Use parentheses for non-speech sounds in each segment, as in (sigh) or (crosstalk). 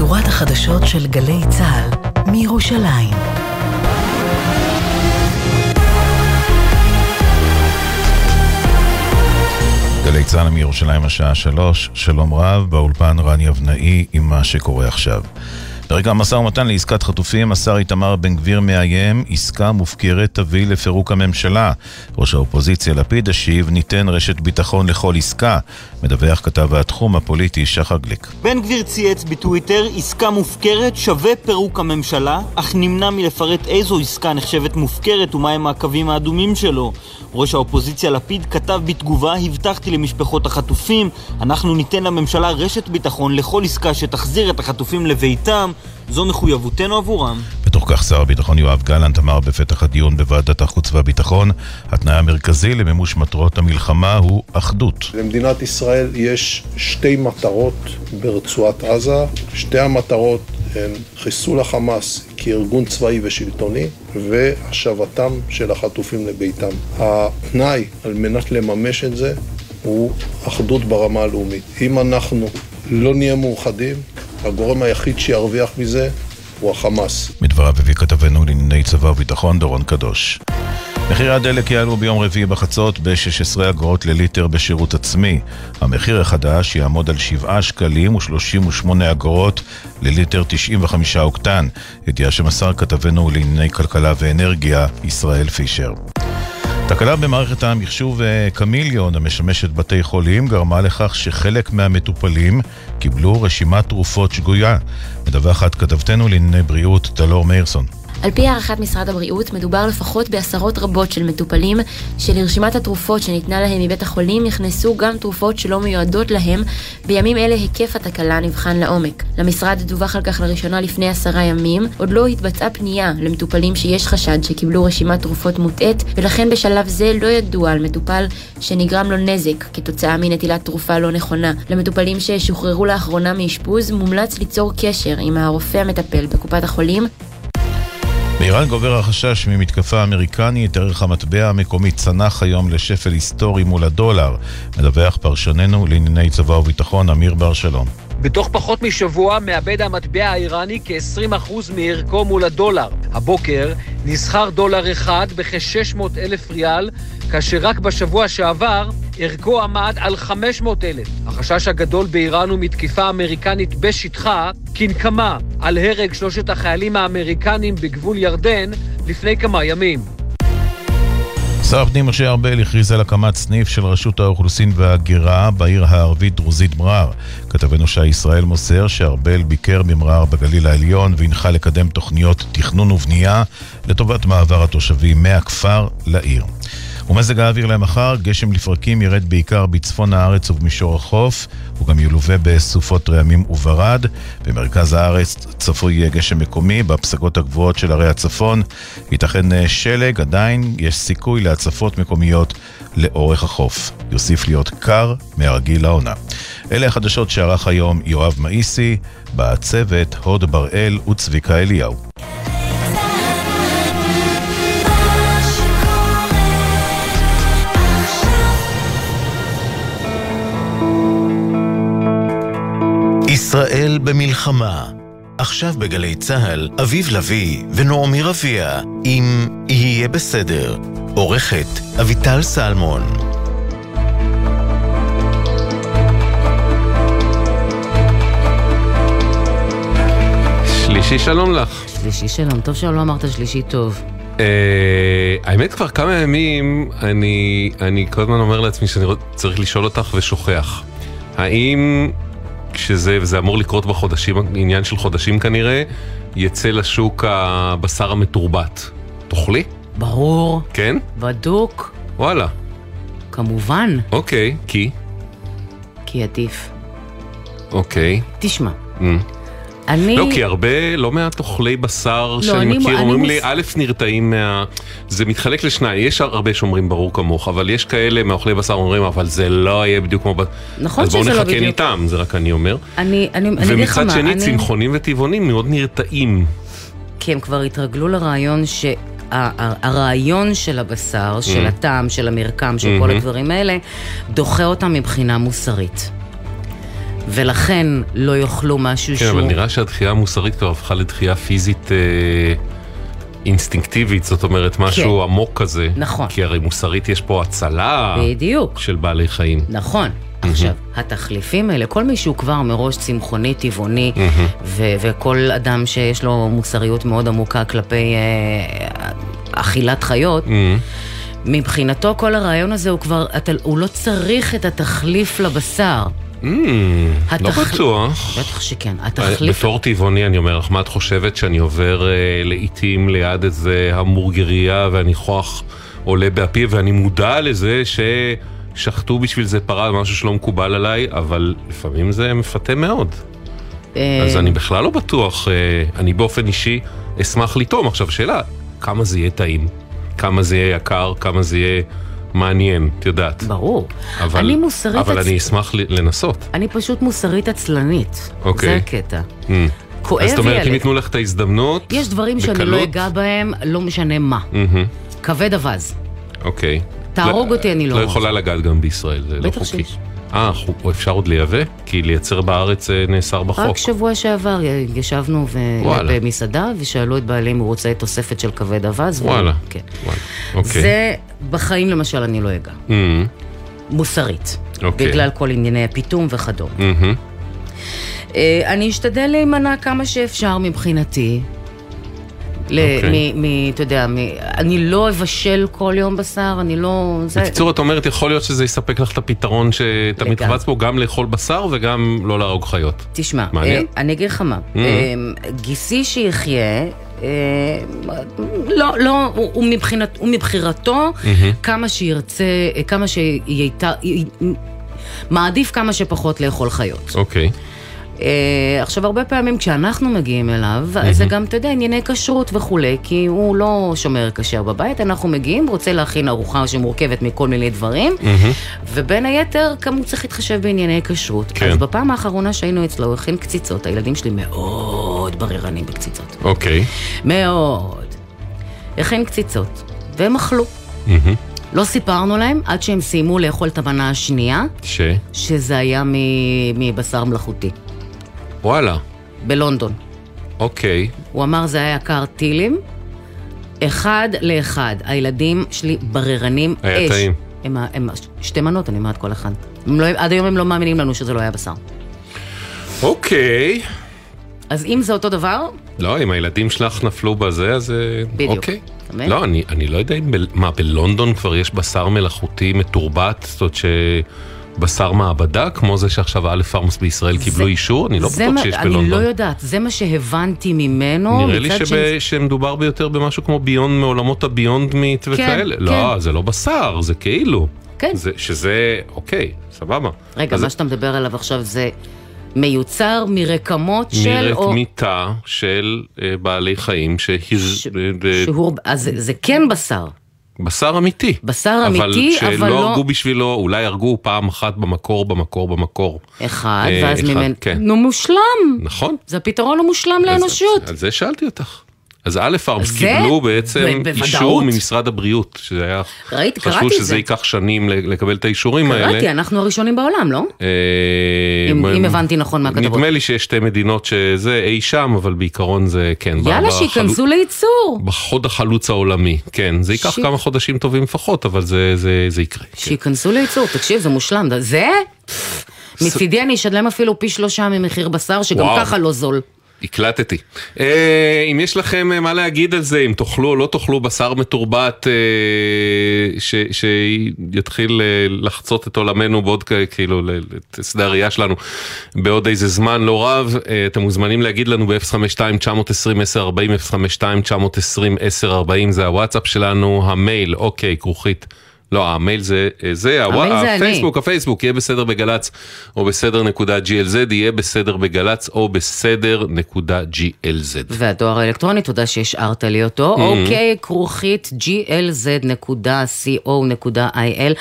מהדורת החדשות של גלי צה"ל מירושלים. גלי צה"ל מירושלים השעה שלוש, שלום רב, באולפן רני אבנאי עם מה שקורה עכשיו. ברגע המשא ומתן לעסקת חטופים, השר איתמר בן גביר מאיים, עסקה מופקרת תביא לפירוק הממשלה. ראש האופוזיציה לפיד השיב, ניתן רשת ביטחון לכל עסקה. מדווח כתב התחום הפוליטי שחר גליק. בן גביר צייץ בטוויטר, עסקה מופקרת שווה פירוק הממשלה, אך נמנע מלפרט איזו עסקה נחשבת מופקרת ומהם הקווים האדומים שלו. ראש האופוזיציה לפיד כתב בתגובה, הבטחתי למשפחות החטופים, אנחנו ניתן לממשלה רשת ביטחון לכל עסקה שתחזיר את החטופים לביתם, זו מחויבותנו עבורם. בתוך כך שר הביטחון יואב גלנט אמר בפתח הדיון בוועדת החוץ והביטחון, התנאי המרכזי למימוש מטרות המלחמה הוא אחדות. למדינת ישראל יש שתי מטרות ברצועת עזה, שתי המטרות הן חיסול החמאס כארגון צבאי ושלטוני והשבתם של החטופים לביתם. התנאי על מנת לממש את זה הוא אחדות ברמה הלאומית. אם אנחנו לא נהיה מאוחדים, הגורם היחיד שירוויח מזה הוא החמאס. מדבריו הביא כתבנו לענייני צבא וביטחון דורון קדוש. מחירי הדלק יעלו ביום רביעי בחצות ב-16 אגורות לליטר בשירות עצמי. המחיר החדש יעמוד על 7 שקלים ו-38 אגורות לליטר 95 אוקטן. ידיעה שמסר כתבנו לענייני כלכלה ואנרגיה, ישראל פישר. תקלה במערכת המחשוב קמיליון המשמשת בתי חולים גרמה לכך שחלק מהמטופלים קיבלו רשימת תרופות שגויה. מדווחת כתבתנו לענייני בריאות דלור מאירסון. על פי הערכת משרד הבריאות, מדובר לפחות בעשרות רבות של מטופלים שלרשימת התרופות שניתנה להם מבית החולים נכנסו גם תרופות שלא מיועדות להם. בימים אלה היקף התקלה נבחן לעומק. למשרד דווח על כך לראשונה לפני עשרה ימים, עוד לא התבצעה פנייה למטופלים שיש חשד שקיבלו רשימת תרופות מוטעית, ולכן בשלב זה לא ידוע על מטופל שנגרם לו נזק כתוצאה מנטילת תרופה לא נכונה. למטופלים ששוחררו לאחרונה מאשפוז מומלץ ליצור קשר עם הרופא המטפל בקופת החולים באיראן גובר החשש ממתקפה אמריקנית, ערך המטבע המקומי צנח היום לשפל היסטורי מול הדולר, מדווח פרשננו לענייני צבא וביטחון אמיר בר שלום. בתוך פחות משבוע מאבד המטבע האיראני כ-20% מערכו מול הדולר. הבוקר נסחר דולר אחד בכ-600 אלף ריאל, כאשר רק בשבוע שעבר ערכו עמד על 500 אלף. החשש הגדול באיראן הוא מתקיפה אמריקנית בשטחה, כנקמה על הרג שלושת החיילים האמריקנים בגבול ירדן לפני כמה ימים. שר הפנים משה ארבל הכריז על הקמת סניף של רשות האוכלוסין וההגירה בעיר הערבית-דרוזית מרר. כתבנו שי ישראל מוסר שארבל ביקר במרר בגליל העליון והנחה לקדם תוכניות תכנון ובנייה לטובת מעבר התושבים מהכפר לעיר. ומזג האוויר למחר, גשם לפרקים ירד בעיקר בצפון הארץ ובמישור החוף, הוא גם ילווה בסופות רעמים וברד. במרכז הארץ צפוי גשם מקומי, בפסגות הגבוהות של ערי הצפון ייתכן שלג, עדיין יש סיכוי להצפות מקומיות לאורך החוף. יוסיף להיות קר מהרגיל לעונה. אלה החדשות שערך היום יואב מאיסי, בצוות הוד בראל וצביקה אליהו. ישראל במלחמה. עכשיו בגלי צה"ל, אביב לביא ונעמי רביע, אם יהיה בסדר. עורכת אביטל סלמון. שלישי שלום לך. שלישי שלום, טוב שלא אמרת שלישי טוב. האמת כבר כמה ימים אני, אני כל הזמן אומר לעצמי שאני צריך לשאול אותך ושוכח. האם כשזה, וזה אמור לקרות בחודשים, עניין של חודשים כנראה, יצא לשוק הבשר המתורבת. תאכלי? ברור. כן? בדוק. וואלה. כמובן. אוקיי, כי? כי עדיף. אוקיי. תשמע. Mm. אני... לא, כי הרבה, לא מעט אוכלי בשר לא, שאני אני, מכיר, אני אומרים מוס... לי, א', נרתעים מה... זה מתחלק לשניים, יש הרבה שאומרים ברור כמוך, אבל יש כאלה מאוכלי בשר אומרים, אבל זה לא יהיה בדיוק כמו... נכון שזה לא בדיוק. אז בואו נחכה איתם, זה רק אני אומר. אני, אני, אני אגיד לך מה, ומצד שני, אני... צמחונים וטבעונים מאוד נרתעים. כי הם כבר התרגלו לרעיון ש... הרעיון של הבשר, mm. של הטעם, של המרקם, של mm-hmm. כל הדברים האלה, דוחה אותם מבחינה מוסרית. ולכן לא יאכלו משהו כן, שהוא... אבל נראה שהדחייה המוסרית כבר הפכה לדחייה פיזית אה, אינסטינקטיבית, זאת אומרת, משהו כן. עמוק כזה. נכון. כי הרי מוסרית יש פה הצלה בדיוק. של בעלי חיים. נכון. עכשיו, התחליפים האלה, כל מי שהוא כבר מראש צמחוני, טבעוני, ו- וכל אדם שיש לו מוסריות מאוד עמוקה כלפי אה, אכילת חיות, מבחינתו כל הרעיון הזה הוא כבר, אתה, הוא לא צריך את התחליף לבשר. לא בטוח. בטח שכן. אה, התחליף... בתור טבעוני אני אומר לך, מה את חושבת שאני עובר אה, לעיתים ליד איזה המבורגריה והניחוח עולה באפי ואני מודע לזה ששחטו בשביל זה פרה, משהו שלא מקובל עליי, אבל לפעמים זה מפתה מאוד. אה, אז אני בכלל לא בטוח, אני באופן אישי אשמח לטעום. עכשיו שאלה, כמה זה יהיה טעים? כמה זה יהיה יקר? כמה זה יהיה מעניין? את יודעת. ברור. אבל, אני מוסרית... אבל עצ- אני אשמח לנסות. אני פשוט מוסרית עצלנית. אוקיי. זה הקטע. Mm. כואב אז זאת לי אומרת, אם. ייתנו לך את ההזדמנות, יש דברים שאני לא בקלות? אגע בהם, לא משנה מה. מהמם. כבד אווז. אוקיי. תהרוג אותי, אני לא לא. יכולה לגעת גם בישראל, זה לא בטח חוקי. שיש. אה, אפשר עוד לייבא? כי לייצר בארץ אה, נאסר בחוק. רק שבוע שעבר ישבנו ו-. במסעדה ושאלו את בעלי אם הוא רוצה תוספת של כבד אווז. וואלה. כן. וואלה. אוקיי. זה בחיים למשל אני לא אגע. מהמם. מוסרית. אוקיי. בגלל כל ענייני הפיתום וכדומה. מהמם. אה, אני אשתדל להימנע כמה שאפשר מבחינתי. אוקיי. מ- אתה יודע, מ- אני לא אבשל כל יום בשר, אני לא... זה- בקיצור, את אומרת, יכול להיות שזה יספק לך את הפתרון שאתה. מתכווץ בו, גם לאכול בשר וגם לא להרוג חיות. תשמע, מעניין. אה, אני אגיד לך מה, Mm. אה, גיסי שיחיה, אה, לא, לא, הוא, מבחינת, הוא מבחירתו, כמה שירצה, אה, כמה שהיא הייתה, מעדיף כמה שפחות לאכול חיות. אוקיי. אה, עכשיו, הרבה פעמים כשאנחנו מגיעים אליו, אז זה גם, אתה יודע, ענייני כשרות וכולי, כי הוא לא שומר כשר בבית, אנחנו מגיעים, רוצה להכין ארוחה שמורכבת מכל מיני דברים, ובין היתר, גם הוא צריך להתחשב בענייני כשרות. כן. אז בפעם האחרונה שהיינו אצלו, הוא הכין קציצות, הילדים שלי מאוד בררנים בקציצות. אוקיי. מאוד. הכין קציצות, והם אכלו. מהמם. לא סיפרנו להם עד שהם סיימו לאכול את המנה השנייה, ש? שזה היה מבשר מלאכותי, וואלה. בלונדון. אוקיי. הוא אמר זה היה יקר טילים, אחד לאחד. הילדים שלי בררנים אש. היה טעים. הם, הם שתי מנות, אני אומרת כל אחד. לא, עד היום הם לא מאמינים לנו שזה לא היה בשר. אוקיי. אז אם זה אותו דבר, לא, אם הילדים שלך נפלו בזה, אז... אה, בדיוק. אוקיי. מבין? לא, אני, אני לא יודע אם... ב, מה, בלונדון כבר יש בשר מלאכותי מתורבת? זאת אומרת שבשר מעבדה, כמו זה שעכשיו א' פארמס בישראל קיבלו אישור? אני לא זה בטוח שיש אני בלונדון. לא יודעת, זה מה שהבנתי ממנו. נראה לי מצד שב... שני- שמדובר ביותר במשהו כמו ביונד מעולמות הביונד מיט וכאלה. כן. לא, זה לא בשר, זה כאילו. כן. זה, שזה, אוקיי, סבבה. רגע, אז מה שאתה מדבר עליו עכשיו זה מיוצר מרקמות של... נראית או... מיטה של אה, בעלי חיים שהר... ש- אה, שהוא... אז זה- זה כן בשר. בשר אמיתי. בשר אמיתי, אבל שלא לא... הרגו בשבילו, אולי הרגו פעם אחת במקור, במקור, במקור. אחד, אה, ואז ממנו... כן. נו, מושלם. נכון. זה הפתרון המושלם לאנושות. על זה שאלתי אותך. אז א' זה? קיבלו בעצם. אישור ממשרד הבריאות, שזה היה... ראית, חשבו קראתי את שזה זה. ייקח שנים לקבל את האישורים האלה. קראתי, אנחנו הראשונים בעולם, לא? אה, אם- אם הבנתי נכון מהכתבות. נדמה לי שיש שתי מדינות שזה אי שם, אבל בעיקרון זה כן. יאללה, שייכנסו לייצור. בחוד החלוץ העולמי, כן. זה ייקח ש- כמה חודשים טובים לפחות, אבל זה- זה זה יקרה. כן. שייכנסו לייצור, תקשיב, זה מושלם. זה? מצידי אני אשלם אפילו פי שלושה ממחיר בשר, שגם וואו. ככה לא זול. הקלטתי. אה, אם יש לכם אה, מה להגיד על זה, אם תאכלו או לא תאכלו בשר מתורבת אה, שיתחיל לחצות את עולמנו בעוד כאילו את שדה הראייה שלנו בעוד איזה זמן לא רב, אתם מוזמנים להגיד לנו ב-052-920-1040, 052-920-1040 זה הוואטסאפ שלנו, המייל, אוקיי, כרוכית. לא, המייל זה, אה, זה, הווא- המייל זה אני. הפייסבוק, הפייסבוק, יהיה בסדר בגל"צ או בסדר נקודה glz, יהיה בסדר בגל"צ או בסדר נקודה glz. והדואר האלקטרוני, תודה שהשארת לי אותו, Mm-hmm. אוקיי, כרוכית glz.co.il.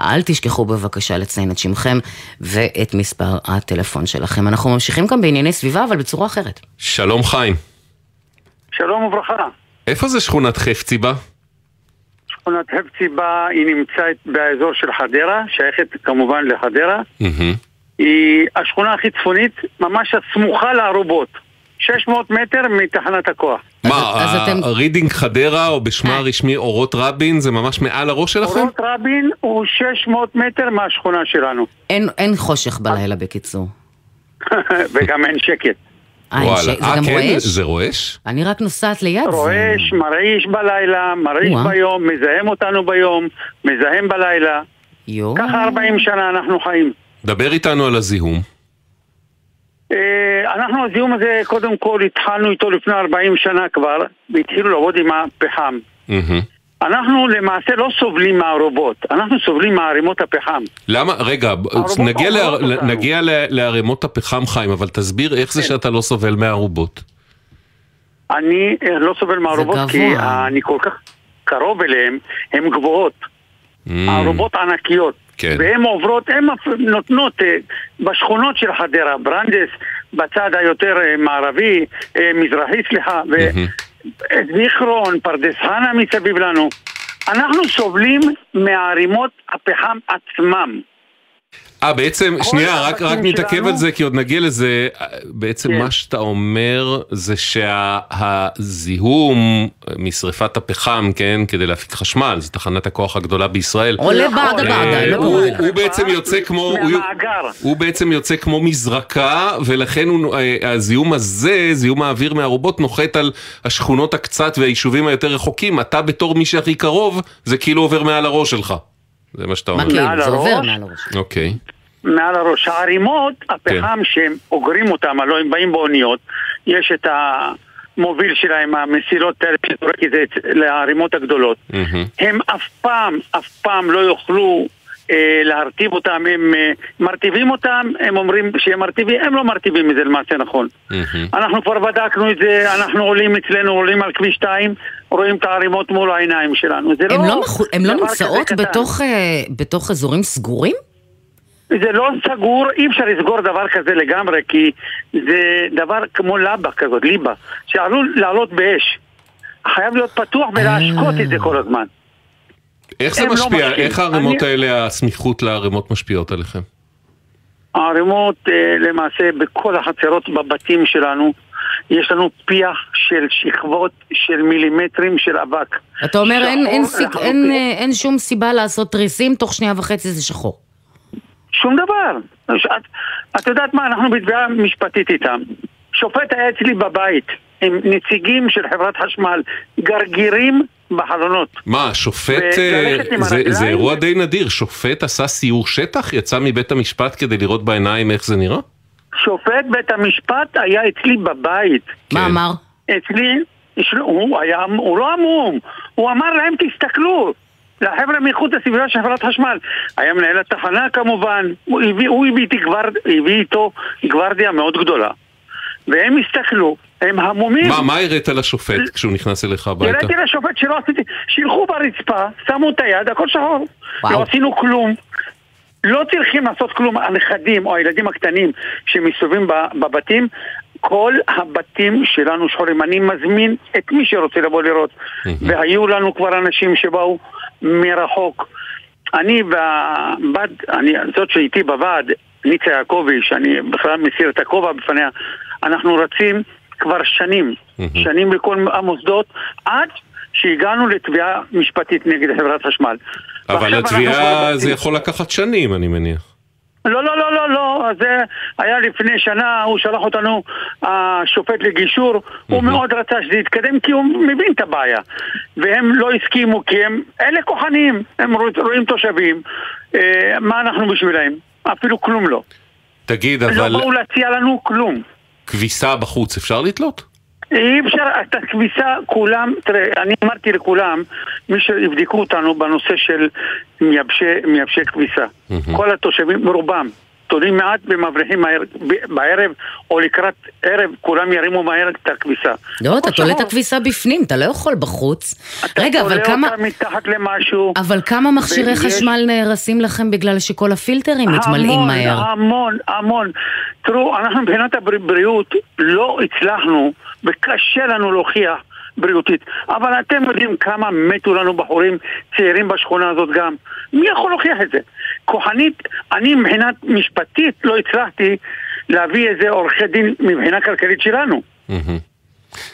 אל תשכחו בבקשה לציין את שמכם ואת מספר הטלפון שלכם. אנחנו ממשיכים גם בענייני סביבה, אבל בצורה אחרת. שלום חיים, שלום וברכה. איפה זה שכונת חפציבה? שכונת הפציבה היא נמצאת באזור של חדרה, שייכת כמובן לחדרה. מהמם. היא השכונה הכי צפונית, ממש הסמוכה לערובות. 600 מטר מתחנת הכוח. מה, רידינג חדרה, או בשמה הרשמי אורות רבין, זה ממש מעל הראש שלכם? אורות רבין הוא 600 מטר מהשכונה שלנו. אין, אין חושך בלילה בקיצור. (laughs) וגם אין שקט. אה, ש- זה אה, גם כן? רועש? זה רועש? אני רק נוסעת ליד זה. רועש, מרעיש בלילה, מרעיש או-אה. ביום, מזהם אותנו ביום, מזהם בלילה. יואו. ככה 40 שנה אנחנו חיים. דבר איתנו על הזיהום. אה, אנחנו הזיהום הזה, קודם כל התחלנו איתו לפני 40 שנה כבר, והתחילו לעבוד עם הפחם. מהמם. אנחנו למעשה לא סובלים מהארובות, אנחנו סובלים מערימות הפחם. למה, רגע, נגיע, ל- אוכלות אותנו. נגיע ל- לערימות הפחם חיים, אבל תסביר איך זה כן. שאתה לא סובל מהערובות. אני אה, לא סובל מהארובות גבוה. כי אני כל כך קרוב אליהן, הן גבוהות. Mm, הערובות ענקיות. כן. והן עוברות, הן נותנות אה, בשכונות של חדרה, ברנדס, בצד היותר אה, מערבי, מזרחי, סליחה, מהמם. וזיכרון, פרדס חנה מסביב לנו. אנחנו סובלים מערימות הפחם עצמם. אה, בעצם, שנייה, רק, רק נתעכב על זה, כי עוד נגיע לזה. בעצם כן. מה שאתה אומר זה שהזיהום משריפת הפחם, כן, כדי להפיק חשמל, זו תחנת הכוח הגדולה בישראל. עולה נכון. בעדה אה, בעדה, לא הוא- קורה. הוא בעצם יוצא כמו, הוא- בעצם יוצא כמו מזרקה, ולכן הוא, אה, הזיהום הזה, זיהום האוויר מהארובות, נוחת על השכונות הקצת והיישובים היותר רחוקים. אתה בתור מי שהכי קרוב, זה כאילו עובר מעל הראש שלך. זה מה שאתה מה אומר. כאילו, מעל זה עובר? מעל הראש. אוקיי. מעל הראש. הערימות, הפחם שהם אוגרים אותם, הלוא הם באים באוניות, יש את המוביל שלהם, המסילות האלה שזורק את זה לערימות הגדולות. מהמם. הם אף פעם, אף פעם לא יוכלו אה, להרטיב אותם, הם אה, מרטיבים אותם, הם אומרים שהם מרטיבים, הם לא מרטיבים את זה למעשה נכון. מהמם. אנחנו כבר בדקנו את זה, אנחנו עולים אצלנו, עולים על כביש 2, רואים את הערימות מול העיניים שלנו. זה הן לא, לא, לא נמצאות. בתוך, אה, בתוך אזורים סגורים? זה לא סגור, אי אפשר לסגור דבר כזה לגמרי, כי זה דבר כמו לבה כזאת, ליבה, שעלול לעלות באש. חייב להיות פתוח ולהשקות את זה כל הזמן. איך זה לא משפיע? משקיעים. איך הערימות אני- האלה, הסמיכות לערימות משפיעות עליכם? הערימות אה, למעשה בכל החצרות בבתים שלנו, יש לנו פיח של שכבות של מילימטרים של אבק. אתה אומר אין, אין, סיק. אין, אה, אין שום סיבה לעשות תריסים, תוך שנייה וחצי זה שחור. שום דבר. את, את יודעת מה, אנחנו בתביעה משפטית איתם. שופט היה אצלי בבית, עם נציגים של חברת חשמל, גרגירים בחלונות. מה, שופט, אה, זה? זה אירוע די נדיר, שופט עשה סיור שטח, יצא מבית המשפט כדי לראות בעיניים איך זה נראה? שופט בית המשפט היה אצלי בבית. כן. מה אמר? אצלי, הוא, היה, הוא לא עמום, הוא אמר להם תסתכלו. לחבר'ה מאיכות הסביבה של חברת חשמל. היה מנהל התחנה כמובן, הוא הביא, הוא הביא, איתי גבר, הביא איתו גוורדיה מאוד גדולה. והם הסתכלו, הם המומים. מה, מה הראת לשופט כשהוא נכנס אליך הביתה? הראיתי לשופט שלא עשיתי, שילכו ברצפה, שמו את היד, הכל שחור. וואו. לא עשינו כלום. לא צריכים לעשות כלום, הנכדים או הילדים הקטנים שמסתובבים ב- בבתים, כל הבתים שלנו שחורים. אני מזמין את מי שרוצה לבוא לראות. והיו לנו כבר אנשים שבאו מרחוק. אני והבת, אני, זאת שאיתי בוועד, ניצה יעקבי, שאני בכלל מסיר את הכובע בפניה, אנחנו רצים כבר שנים, שנים בכל המוסדות, עד שהגענו לתביעה משפטית נגד חברת חשמל. אבל התביעה. זה יכול לקחת שנים, אני מניח. לא, לא, לא, לא, לא, זה היה לפני שנה, הוא שלח אותנו, השופט לגישור, הוא מאוד רצה שזה יתקדם כי הוא מבין את הבעיה. והם לא הסכימו כי הם, אלה כוחניים, הם רואים- תושבים, אה, מה אנחנו בשבילם? אפילו כלום לא. תגיד, לא אבל באו להציע לנו כלום. כביסה בחוץ אפשר לתלות? אי אפשר, את הכביסה, כולם, תראה, אני אמרתי לכולם, מי שיבדקו אותנו בנושא של מייבשי, מייבשי כביסה. כל התושבים, רובם, תולים מעט ומבריחים בערב או לקראת ערב, כולם ירימו מהר את הכביסה. לא, אתה תולה את. הכביסה בפנים, אתה לא יכול בחוץ. רגע, אבל תולה כמה... אותה מתחת למשהו. אבל כמה מכשירי ויש- חשמל נהרסים לכם בגלל שכל הפילטרים מתמלאים המון, מהר? המון, המון. תראו, אנחנו מבחינת הבריאות לא הצלחנו, וקשה לנו להוכיח בריאותית. אבל אתם יודעים כמה מתו לנו בחורים צעירים בשכונה הזאת גם. מי יכול להוכיח את זה? כוחנית, אני מבחינת משפטית לא הצלחתי להביא איזה עורכי דין מבחינה כלכלית שלנו.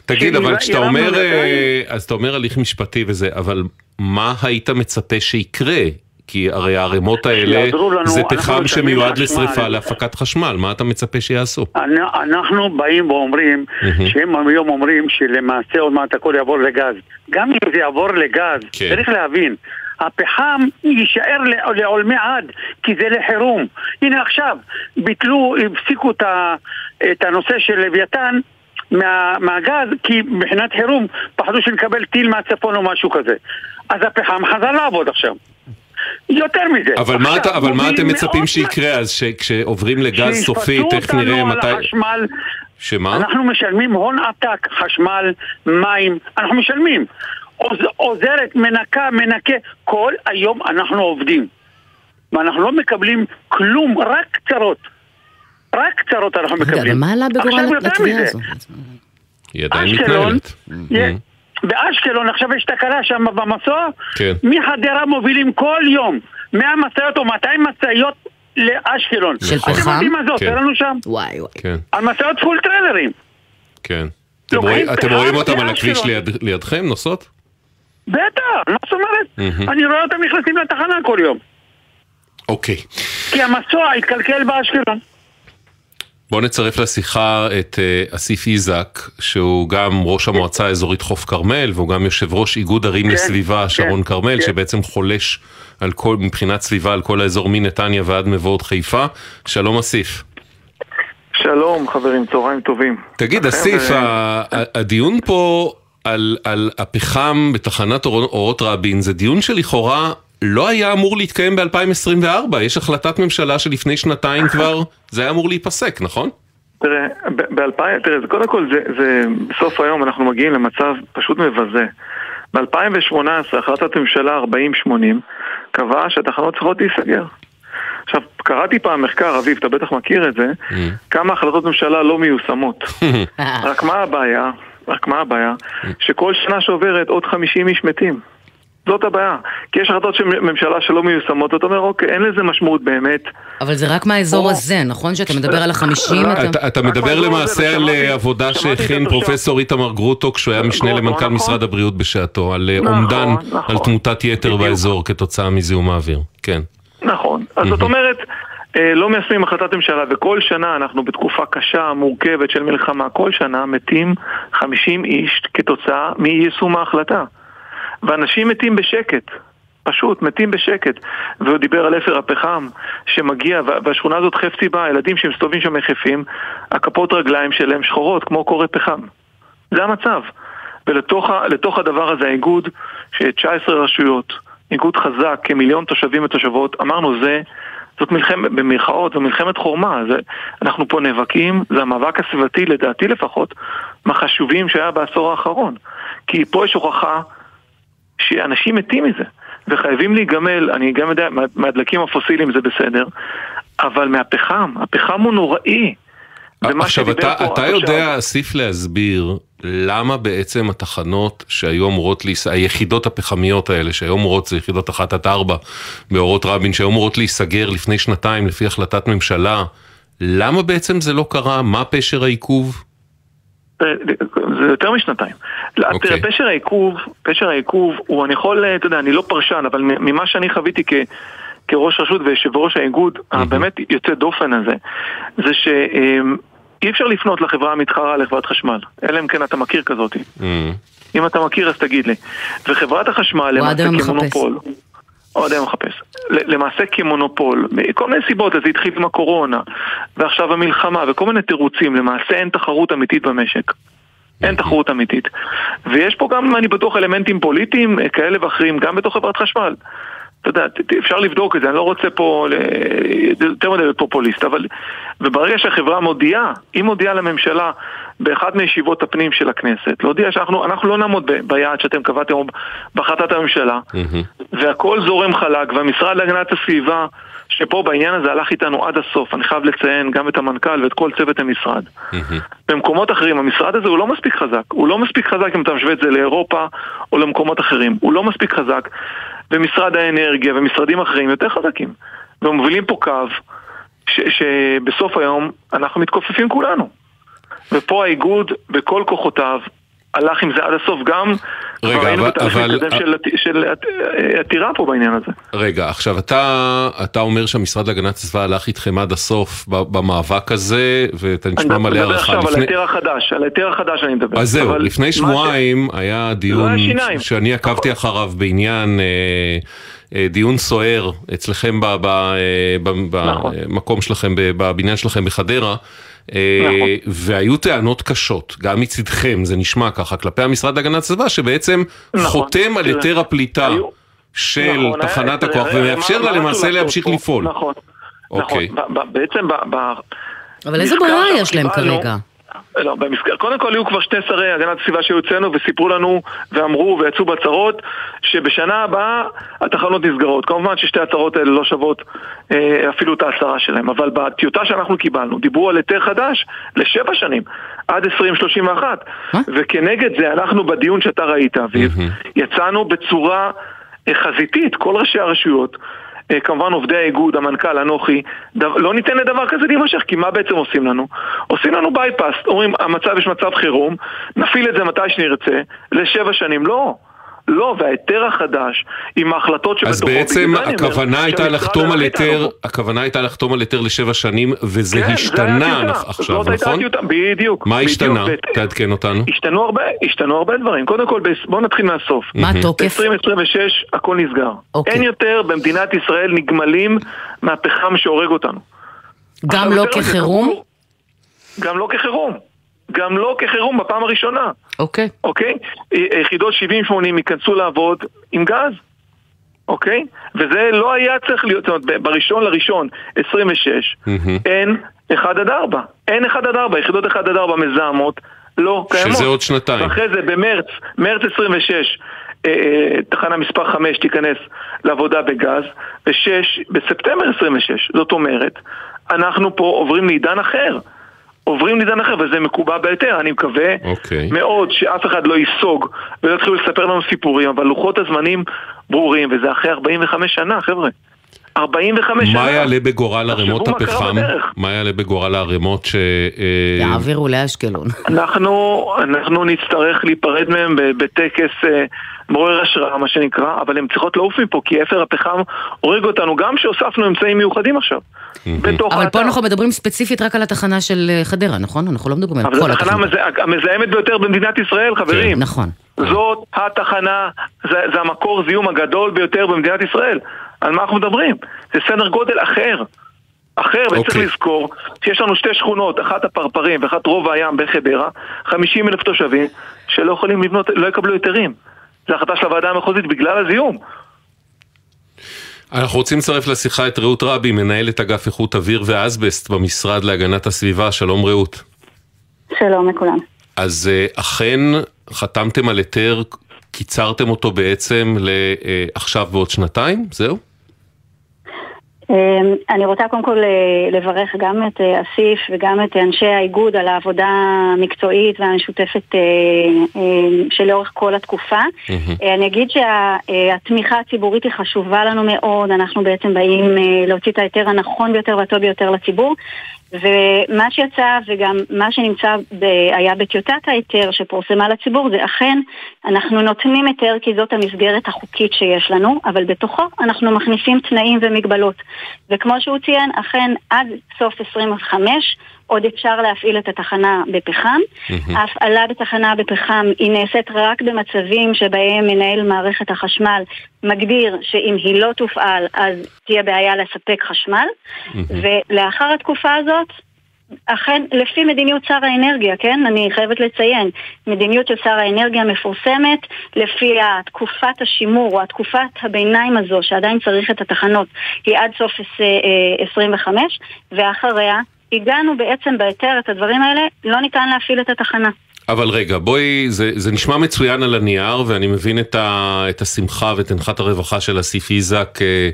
תגיד, אבל כשאתה אומר. אה, אז אתה אומר הליך משפטי וזה, אבל מה היית מצפה שיקרה? כי הרי הערימות האלה זה פחם שמיועד. לשריפה, להפקת חשמל, מה אתה מצפה שיעשו? אנ- אנחנו באים ואומרים שהם היום אומרים שלמעשה עוד מעט הכל יעבור לגז. גם אם זה יעבור לגז, כן. צריך להבין, הפחם יישאר לעולמי עד, כי זה לחירום. הנה עכשיו, ביטלו, הפסיקו את הנושא של לוויתן. מה, מהגז, כי מבחינת חירום פחדו שנקבל טיל מהצפון או משהו כזה. אז הפחם חזר לעבוד עכשיו. יותר מזה. אבל מה אתה- אבל מה אתם מצפים שיקרה אז שכשעוברים לגז סופית, איך נראה אותנו מתי... על החשמל. שמה? אנחנו משלמים הון עתק, חשמל, מים, אנחנו משלמים. עוז, עוזרת, מנקה, מנקה, כל היום אנחנו עובדים. ואנחנו לא מקבלים כלום, רק קצרות. רק קצרות אנחנו רגע, מקבלים. ומה עלה עכשיו בגורל התביעה הזו? היא עדיין מתנהלת. באשקלון עכשיו יש תקלה שם במסוע, כן. מחדרה מובילים כל יום 100 משאיות או 200 משאיות לאשקלון. של אתם פחם? יודעים מה זה עושה כן. לנו שם? וואי וואי. כן, על משאיות פול טריילרים. כן. אתם רואים- אתם רואים אותם על הכביש. ליד- לידכם, נוסעות? בטח, מה זאת אומרת? מהמם. אני רואה אותם נכנסים לתחנה כל יום. אוקיי. כי המסוע התקלקל באשקלון. בואו נצרף לשיחה את אה, אסיף איזק, שהוא גם ראש המועצה האזורית חוף כרמל, והוא גם יושב ראש איגוד ערים כן, לסביבה שרון כן, כרמל, כן. שבעצם חולש על כל, מבחינת סביבה על כל האזור מנתניה ועד מבואות חיפה. שלום אסיף. שלום חברים, צהריים טובים. תגיד, אסיף, אה, ה- הדיון פה על, על הפחם בתחנת אור- אורות רבין זה דיון שלכאורה לא היה אמור להתקיים ב-2024. יש החלטת ממשלה שלפני שנתיים כבר זה היה אמור להיפסק, נכון? תראה, ב-2000, תראה, זה קודם כל, זה, זה, בסוף היום אנחנו מגיעים למצב פשוט מבזה. ב-2018 החלטת ממשלה 4080 קבעה שהתחנות צריכות להיסגר. עכשיו, קראתי פעם מחקר, אביב, אתה בטח מכיר את זה, כמה החלטות ממשלה לא מיושמות. (laughs) רק מה הבעיה? רק מה הבעיה? שכל שנה שעוברת עוד 50 איש מתים. זאת הבעיה. כי יש החלטות של ממשלה שלא מיושמות, ואתה אומר, אוקיי, אין לזה משמעות באמת. אבל זה רק מהאזור או- הזה, נכון? שאתה מדבר על החמישים? אתה- אתה, אתה מדבר למעשה על אה, עבודה שהכין. פרופסור איתמר גרוטו כשהוא היה משנה גרוטו, למנכ"ל נכון. משרד הבריאות בשעתו, על אה, נכון, אומדן נכון. על תמותת יתר בדיוק. באזור כתוצאה מזיהום האוויר. כן. נכון. אז זאת אומרת, אה, לא מיישמים החלטת ממשלה, וכל שנה אנחנו בתקופה קשה, מורכבת של מלחמה, כל שנה מתים 50 איש כתוצאה מאי יישום ההחלטה. ואנשים מתים בשקט. פשוט, מתים בשקט. והוא דיבר על אפר הפחם שמגיע, וה- והשכונה הזאת חפצי בה, הילדים שמסתובבים שם יחפים, הכפות רגליים שלהם שחורות, כמו קורא פחם. זה המצב. ולתוך הדבר הזה האיגוד, ש-19 רשויות, איגוד חזק, כמיליון תושבים ותושבות, אמרנו זה, זאת מלחמת, במרכאות, זו מלחמת חורמה, זה, אנחנו פה נאבקים, זה המאבק הסביבתי לדעתי לפחות, מהחשובים שהיה בעשור האחרון. כי פה יש הוכחה שאנשים מתים מזה, וחייבים להיגמל, אני גם יודע, מה- מהדלקים הפוסיליים זה בסדר, אבל מהפחם, הפחם הוא נוראי. עכשיו, אתה, פה אתה יודע, אסיף, להסביר למה בעצם התחנות שהיו אמורות, להיס... היחידות הפחמיות האלה, שהיו אמורות, זה יחידות 1 עד 4 באורות רבין, שהיו אמורות להיסגר לפני שנתיים לפי החלטת ממשלה, למה בעצם זה לא קרה? מה פשר העיכוב? אה, זה יותר משנתיים. לא, אוקיי. תראה, פשר העיכוב, פשר העיכוב הוא, אני יכול, אה, אתה יודע, אני לא פרשן, אבל ממה שאני חוויתי כ... כראש רשות ויושב ראש האיגוד, הבאמת יוצא דופן הזה, זה שאי אפשר לפנות לחברה המתחרה לחברת חשמל, אלא אם כן אתה מכיר כזאת. Mm, אם אתה מכיר אז תגיד לי. וחברת החשמל למעשה היום מחפש. כמונופול, הוא עד היום מחפש. ל- למעשה כמונופול, מכל מיני סיבות, זה התחיל עם הקורונה, ועכשיו המלחמה, וכל מיני תירוצים, למעשה אין תחרות אמיתית במשק. אין תחרות אמיתית. ויש פה גם, אני בטוח, אלמנטים פוליטיים אה, כאלה ואחרים, גם בתוך חברת חשמל. אתה יודע, אפשר לבדוק את זה, אני לא רוצה פה יותר מדי פופוליסט, אבל... וברגע שהחברה מודיעה, היא מודיעה לממשלה באחת מישיבות הפנים של הכנסת, להודיע שאנחנו אנחנו לא נעמוד ב- ביעד שאתם קבעתם בהחלטת הממשלה, והכל זורם חלק, והמשרד להגנת הסביבה, שפה בעניין הזה הלך איתנו עד הסוף, אני חייב לציין גם את המנכ"ל ואת כל צוות המשרד. במקומות אחרים, המשרד הזה הוא לא מספיק חזק. הוא לא מספיק חזק אם אתה משווה את זה לאירופה או למקומות אחרים. הוא לא מספיק חזק. ומשרד האנרגיה ומשרדים אחרים יותר חזקים. ומובילים פה קו ש- שבסוף היום אנחנו מתכופפים כולנו. ופה האיגוד בכל כוחותיו הלך עם זה עד הסוף גם רגע, כבר היינו אבל- בתהליך אבל- מתקדם של, של עת- עתירה פה בעניין הזה. רגע, עכשיו אתה, אתה אומר שהמשרד להגנת הסביבה הלך איתכם עד הסוף במאבק הזה, ואתה אני נשמע מלא מדבר הערכה. עכשיו על לפני- ההיתר החדש, על ההיתר החדש אני מדבר. אז זהו, אבל לפני מה ש- שבועיים היה דיון היה. שאני עקבתי אחריו בעניין אה, אה, דיון סוער אצלכם ב- ב- אה, ב- נכון. במקום שלכם, בבניין שלכם בחדרה. אה, נכון. והיו טענות קשות, גם מצדכם, זה נשמע ככה, כלפי המשרד להגנת הסביבה, שבעצם נכון. חותם על תראה, היתר הפליטה היו- של נכון, תחנת היה- הכוח ומאפשר לה למעשה להמשיך? לפעול. נכון, אוקיי. נכון. ב- בעצם ב... ב- אבל איזה ברירה יש להם קיבלנו- כרגע? לא, במסגרת, קודם כל היו כבר שני שרי הגנת הסביבה שהיו אצלנו וסיפרו לנו ואמרו ויצאו בהצהרות שבשנה הבאה התחנות נסגרות. כמובן ששתי ההצהרות האלה לא שוות אה, אפילו את ההצהרה שלהם, אבל בטיוטה שאנחנו קיבלנו דיברו על היתר חדש לשבע שנים, עד 2031. וכנגד זה אנחנו בדיון שאתה ראית, אביב, יצאנו בצורה אה, חזיתית, כל ראשי הרשויות. אה, כמובן עובדי האיגוד, המנכ"ל, אנוכי, דו- לא ניתן לדבר כזה להימשך, כי מה בעצם עושים לנו? עושים לנו בייפס, אומרים, המצב יש מצב חירום, נפעיל את זה מתי שנרצה, לשבע שנים, לא. לא, וההיתר החדש, עם ההחלטות שבתוכו, אז בעצם הכוונה הייתה לחתום על הלך היתר. הכוונה הייתה לחתום על היתר לשבע שנים, וזה כן, השתנה עכשיו, נכון? בדיוק. מה בדיוק, השתנה? תעדכן אותנו. השתנו הרבה, השתנו הרבה דברים. קודם כל, בואו נתחיל מהסוף. מה התוקף? ב-2026 הכל נסגר. אוקיי. אין יותר במדינת ישראל נגמלים מהפחם שהורג אותנו. גם לא כחירום? גם לא כחירום. גם לא כחירום בפעם הראשונה, אוקיי. אוקיי? י- יחידות 70-80 ייכנסו לעבוד עם גז, אוקיי? וזה לא היה צריך להיות, זאת אומרת, בראשון לראשון 26 מהמם. אין 1 עד 4. אין 1 עד 4, יחידות 1 עד 4 מזהמות לא קיימות. שזה עוד שנתיים. ואחרי זה במרץ, מרץ 26, אה, אה, תחנה מספר 5 תיכנס לעבודה בגז, ו-6 בספטמבר 26. זאת אומרת, אנחנו פה עוברים לעידן אחר. עוברים לעידן אחר, וזה מקובע בהיתר. אני מקווה אוקיי. מאוד שאף אחד לא ייסוג ולא יתחילו לספר לנו סיפורים, אבל לוחות הזמנים ברורים, וזה אחרי 45 שנה, חבר'ה. 45 שנה. מה יעלה בגורל ערימות הפחם? מה יעלה בגורל הערימות ש... אה, יעבירו לאשקלון. אנחנו, אנחנו נצטרך להיפרד מהם ב- בטקס אה, מעורר השראה, מה שנקרא, אבל הן צריכות לעוף מפה, כי אפר הפחם הורג אותנו, גם שהוספנו אמצעים מיוחדים עכשיו. אבל פה. אנחנו מדברים ספציפית רק על התחנה של אה, חדרה, נכון? אנחנו לא מדברים על אבל כל זו התחנה התחנות. המזה- המזהמת ביותר במדינת ישראל, חברים. נכון. זאת התחנה, זה, זה המקור זיהום הגדול ביותר במדינת ישראל. על מה אנחנו מדברים? זה סדר גודל אחר. אחר, וצריך אוקיי. לזכור שיש לנו שתי שכונות, אחת הפרפרים ואחת רוב הים בחדרה, 50 אלף תושבים שלא יכולים לבנות, לא יקבלו היתרים. זו החלטה של הוועדה המחוזית בגלל הזיהום. אנחנו רוצים לצרף לשיחה את רעות רבי, מנהלת אגף איכות אוויר ואסבסט במשרד להגנת הסביבה. שלום רעות. שלום לכולם. אז אה, אכן חתמתם על היתר, קיצרתם אותו בעצם לעכשיו ועוד שנתיים? זהו? אמ, אני רוצה קודם כל אה, לברך גם את אה, אסיף וגם את אנשי האיגוד על העבודה המקצועית והמשותפת אה, שלאורך כל התקופה. אני אגיד שהתמיכה הציבורית היא חשובה לנו מאוד, אנחנו בעצם באים להוציא את ההיתר הנכון ביותר והטוב ביותר לציבור. ומה שיצא וגם מה שנמצא ב, היה בטיוטת ההיתר שפורסמה לציבור זה אכן אנחנו נותנים היתר כי זאת המסגרת החוקית שיש לנו, אבל בתוכו אנחנו מכניסים תנאים ומגבלות. וכמו שהוא ציין, אכן עד סוף 25 עוד אפשר להפעיל את התחנה בפחם. ההפעלה בתחנה בפחם היא נעשית רק במצבים שבהם מנהל מערכת החשמל מגדיר שאם היא לא תופעל אז תהיה בעיה לספק חשמל. ולאחר התקופה הזאת, אכן, לפי מדיניות שר האנרגיה, כן? אני חייבת לציין, מדיניות של שר האנרגיה מפורסמת לפי תקופת השימור או התקופת הביניים הזו שעדיין צריך את התחנות היא עד סוף אה, 25 ואחריה הגענו בעצם בהיתר את הדברים האלה, לא ניתן להפעיל את התחנה. אבל רגע, בואי, זה, זה נשמע מצוין על הנייר, ואני מבין את, ה, את השמחה ואת אנחת הרווחה של אסיף איזק אה,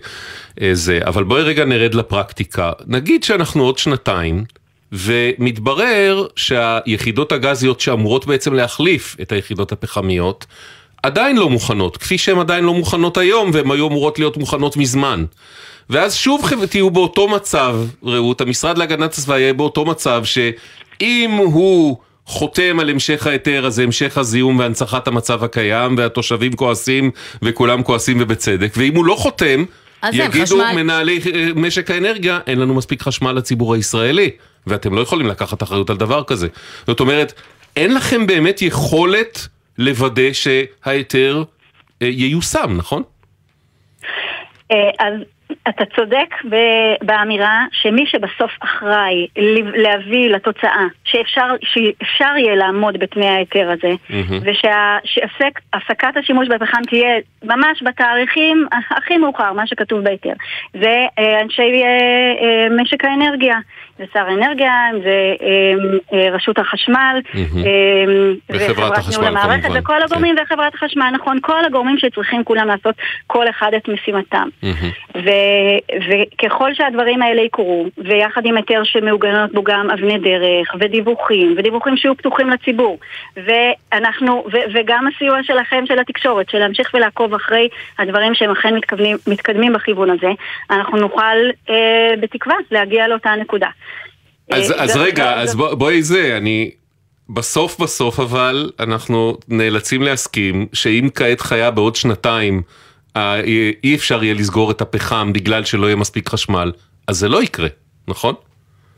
אה, זה, אבל בואי רגע נרד לפרקטיקה. נגיד שאנחנו עוד שנתיים, ומתברר שהיחידות הגזיות שאמורות בעצם להחליף את היחידות הפחמיות, עדיין לא מוכנות, כפי שהן עדיין לא מוכנות היום, והן היו אמורות להיות מוכנות מזמן. ואז שוב תהיו באותו מצב, רעות, המשרד להגנת הסביבה יהיה באותו מצב שאם הוא חותם על המשך ההיתר, אז זה המשך הזיהום והנצחת המצב הקיים, והתושבים כועסים, וכולם כועסים ובצדק, ואם הוא לא חותם, יגידו חשמל... מנהלי אה, משק האנרגיה, אין לנו מספיק חשמל לציבור הישראלי, ואתם לא יכולים לקחת אחריות על דבר כזה. זאת אומרת, אין לכם באמת יכולת לוודא שההיתר אה, ייושם, נכון? אה, אז אתה צודק באמירה שמי שבסוף אחראי להביא לתוצאה שאפשר, שאפשר יהיה לעמוד בתנאי ההיתר הזה mm-hmm. ושהפסקת השימוש בפחם תהיה ממש בתאריכים הכי מאוחר, מה שכתוב בהיתר זה אה, אנשי משק האנרגיה זה שר האנרגיה, זה אה, רשות החשמל, וחברת ניהול המערכת, וכל הגורמים כן. וחברת החשמל, נכון, כל הגורמים שצריכים כולם לעשות כל אחד את משימתם. וככל שהדברים האלה יקרו, ויחד עם היתר שמעוגנות בו גם אבני דרך, ודיווחים, ודיווחים שיהיו פתוחים לציבור, ואנחנו, וגם הסיוע שלכם, של התקשורת, של להמשיך ולעקוב אחרי הדברים שהם אכן מתקדמים, מתקדמים בכיוון הזה, אנחנו נוכל אה, בתקווה להגיע לאותה נקודה. אז, אה, אז רגע, אז בוא, בואי זה, אני... בסוף בסוף אבל אנחנו נאלצים להסכים שאם כעת חיה בעוד שנתיים אי אפשר יהיה לסגור את הפחם בגלל שלא יהיה מספיק חשמל, אז זה לא יקרה, נכון?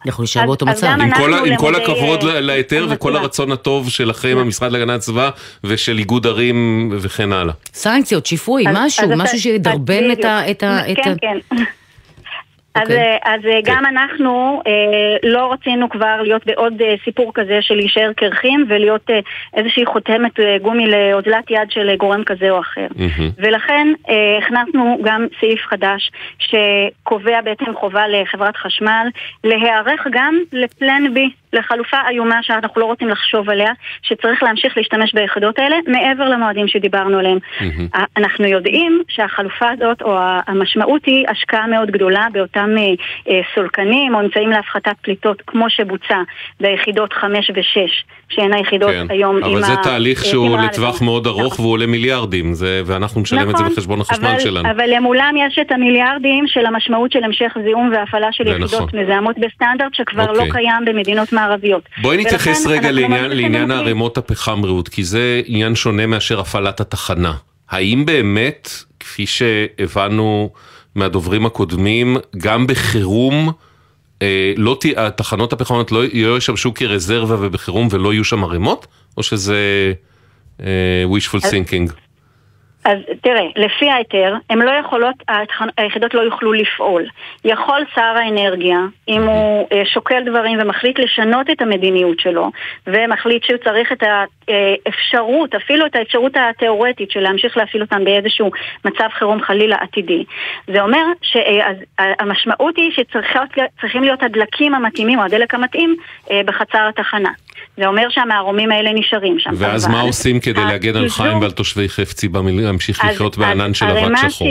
אנחנו נשאר באותו מצב. עם כל, עם כל הכבוד להיתר וכל הרצון הטוב שלכם, המשרד להגנת הסביבה ושל איגוד ערים וכן הלאה. סנקציות, שיפוי, משהו, משהו שידרבן את ה... כן, כן. אז, okay. אוקיי. אז אה, גם אנחנו אה, לא רצינו כבר להיות בעוד אה, סיפור כזה של להישאר קרחים ולהיות אה, איזושהי חותמת אה, גומי לאוזלת יד של גורם כזה או אחר. Mm-hmm. ולכן אה, הכנסנו גם סעיף חדש שקובע בעצם חובה לחברת חשמל להיערך גם לפלן בי. לחלופה איומה שאנחנו לא רוצים לחשוב עליה, שצריך להמשיך להשתמש ביחידות האלה מעבר למועדים שדיברנו עליהם. Mm-hmm. אנחנו יודעים שהחלופה הזאת, או המשמעות היא השקעה מאוד גדולה באותם אה, אה, סולקנים או אמצעים להפחתת פליטות, כמו שבוצע ביחידות 5 ו-6, שהן היחידות כן. היום עם ה... אבל זה תהליך שהוא לטווח מאוד ארוך נכון. והוא עולה מיליארדים, זה, ואנחנו נשלם נכון, את זה נכון, בחשבון החשמל אבל, שלנו. אבל למולם יש את המיליארדים של המשמעות של המשך זיהום והפעלה של יחידות נכון. מזהמות בסטנדרט שכבר לא אוקיי. לא קיים במדינות מערביות. בואי נתייחס רגע לעניין, לעניין הערימות הפחם רעות, כי זה עניין שונה מאשר הפעלת התחנה. האם באמת, כפי שהבנו מהדוברים הקודמים, גם בחירום, לא ת... התחנות הפחמיות לא, לא ישמשו כרזרבה ובחירום ולא יהיו שם ערימות? או שזה אה, wishful thinking? אז תראה, לפי ההיתר, הן לא יכולות, היחידות לא יוכלו לפעול. יכול שר האנרגיה, אם הוא אה, שוקל דברים ומחליט לשנות את המדיניות שלו, ומחליט שהוא צריך את האפשרות, אפילו את האפשרות התיאורטית של להמשיך להפעיל אותם באיזשהו מצב חירום חלילה עתידי. זה אומר שהמשמעות היא שצריכים להיות הדלקים המתאימים או הדלק המתאים אה, בחצר התחנה. זה אומר שהמערומים האלה נשארים שם. ואז מה עושים כדי להגן על חיים ועל תושבי חפצי להמשיך לחיות בענן של אבק שחור?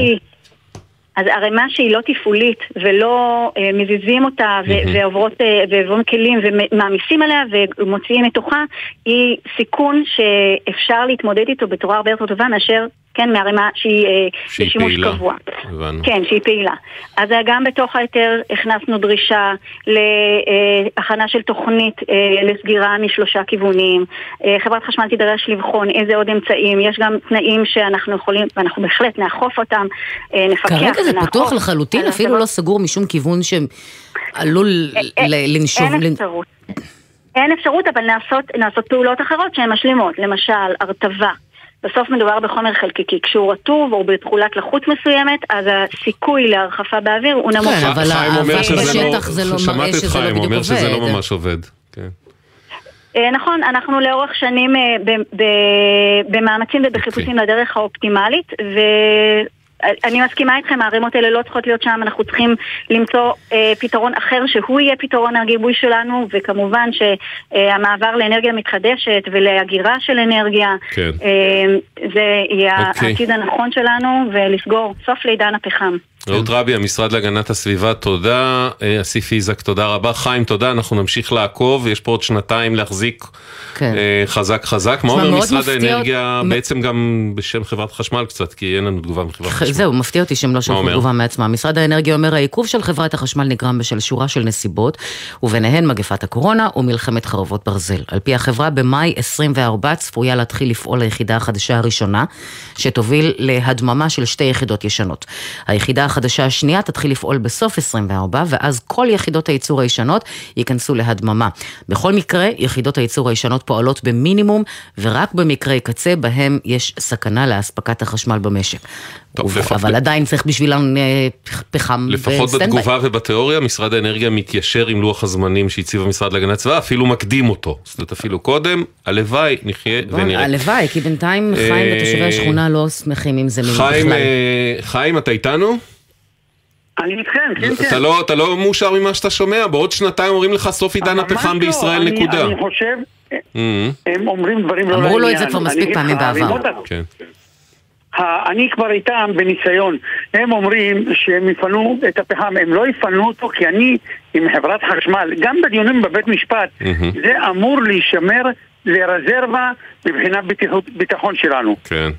אז ערימה שהיא לא תפעולית ולא אה, מזיזים אותה ו- mm-hmm. ועוברות, אה, ועוברים כלים ומעמיסים עליה ומוציאים מתוכה, היא סיכון שאפשר להתמודד איתו בצורה הרבה יותר טובה מאשר כן, מערימה שהיא, אה, שהיא בשימוש פעילה. קבוע. הבנו. כן, שהיא פעילה. אז גם בתוך ההיתר הכנסנו דרישה להכנה של תוכנית אה, לסגירה משלושה כיוונים. אה, חברת חשמל תידרש לבחון איזה עוד אמצעים. יש גם תנאים שאנחנו יכולים, ואנחנו בהחלט נאכוף אותם, נפקח כרגע זה פתוח לחלוטין, אפילו לא סגור משום כיוון שעלול לנשוב. אין אפשרות. אין אפשרות, אבל נעשות, נעשות פעולות אחרות שהן משלימות. למשל, הרטבה. בסוף מדובר בחומר חלקיקי. כשהוא רטוב או בתכולת לחות מסוימת, אז הסיכוי להרחפה באוויר הוא נמוך. כן, אבל בשטח זה לא מראה שזה לא בדיוק עובד. חיים אומר שזה לא ממש עובד. כן. אה, נכון, אנחנו לאורך שנים אה, במאמצים ובחיפושים. אוקיי. לדרך האופטימלית, אני מסכימה איתכם, הערימות האלה לא צריכות להיות שם, אנחנו צריכים למצוא אה, פתרון אחר שהוא יהיה פתרון הגיבוי שלנו, וכמובן שהמעבר לאנרגיה מתחדשת ולהגירה של אנרגיה, כן. אה, זה יהיה אוקיי. העתיד הנכון שלנו, ולסגור סוף לעידן הפחם. רעות רבי, המשרד להגנת הסביבה, תודה. אה, אסיף איזק, תודה רבה. חיים, תודה, אנחנו נמשיך לעקוב, יש פה עוד שנתיים להחזיק כן. אה, חזק חזק. מה אומר משרד מפתיע האנרגיה, אותי- בעצם גם בשם חברת חשמל קצת, כי אין לנו תגובה מחברת חשמל. זהו, מפתיע אותי שהם לא שלחו? תגובה מעצמם. משרד האנרגיה אומר, העיכוב של חברת החשמל נגרם בשל שורה של נסיבות, וביניהן מגפת הקורונה ומלחמת חרבות ברזל. על פי החברה, במאי 24 צפויה להתחיל לפעול היחידה החדשה הראשונה, שתוביל להדממה של שתי יחידות ישנות. היחידה החדשה השנייה תתחיל לפעול בסוף 24, ואז כל יחידות הייצור הישנות ייכנסו להדממה. בכל מקרה, יחידות הייצור הישנות פועלות במינימום, ורק במקרי קצה בהם יש סכנה לאספקת החשמל במשק. טוב, ו- לפחות- אבל עדיין צריך בשבילם אה, פחם לפחות וסטנדביי. בתגובה ובתיאוריה, משרד האנרגיה מתיישר עם לוח הזמנים שהציב המשרד להגנת הסביבה, אפילו מקדים אותו. זאת אומרת, אפילו קודם, הלוואי, נחיה ונראה. הלוואי, כי בינתיים אה, חיים ותושבי השכונה לא שמחים עם זה חיים, בכלל. אה, חיים, אתה איתנו? אני איתכם, כן, כן. אתה לא, אתה לא מאושר ממה שאתה שומע? בעוד שנתיים אומרים לך סוף עידן הפחם לא. בישראל, אני- נקודה. אני חושב, Mhm. הם אומרים דברים לא לעניין. אמרו לו את זה כבר אני מספיק פעמים בעבר. כן. אני כבר איתם בניסיון. הם אומרים שהם יפנו את הפחם, הם לא יפנו אותו כי אני עם חברת חשמל, גם בדיונים בבית משפט, מהמם. זה אמור להישמר לרזרבה מבחינת ביטחון שלנו. כן.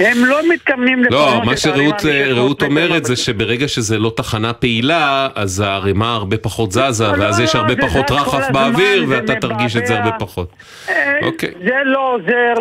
הם לא מתכוונים לא, לפנות מה את הערימה שרעות אה, מ-600 רעות מטר אומרת זה. שברגע שזה לא תחנה פעילה, אז הערימה הרבה פחות זזה, לא, ואז לא, יש לא, הרבה פחות רחף באוויר, ואתה תרגיש את זה. הרבה פחות. אה, אוקיי. זה לא עוזר,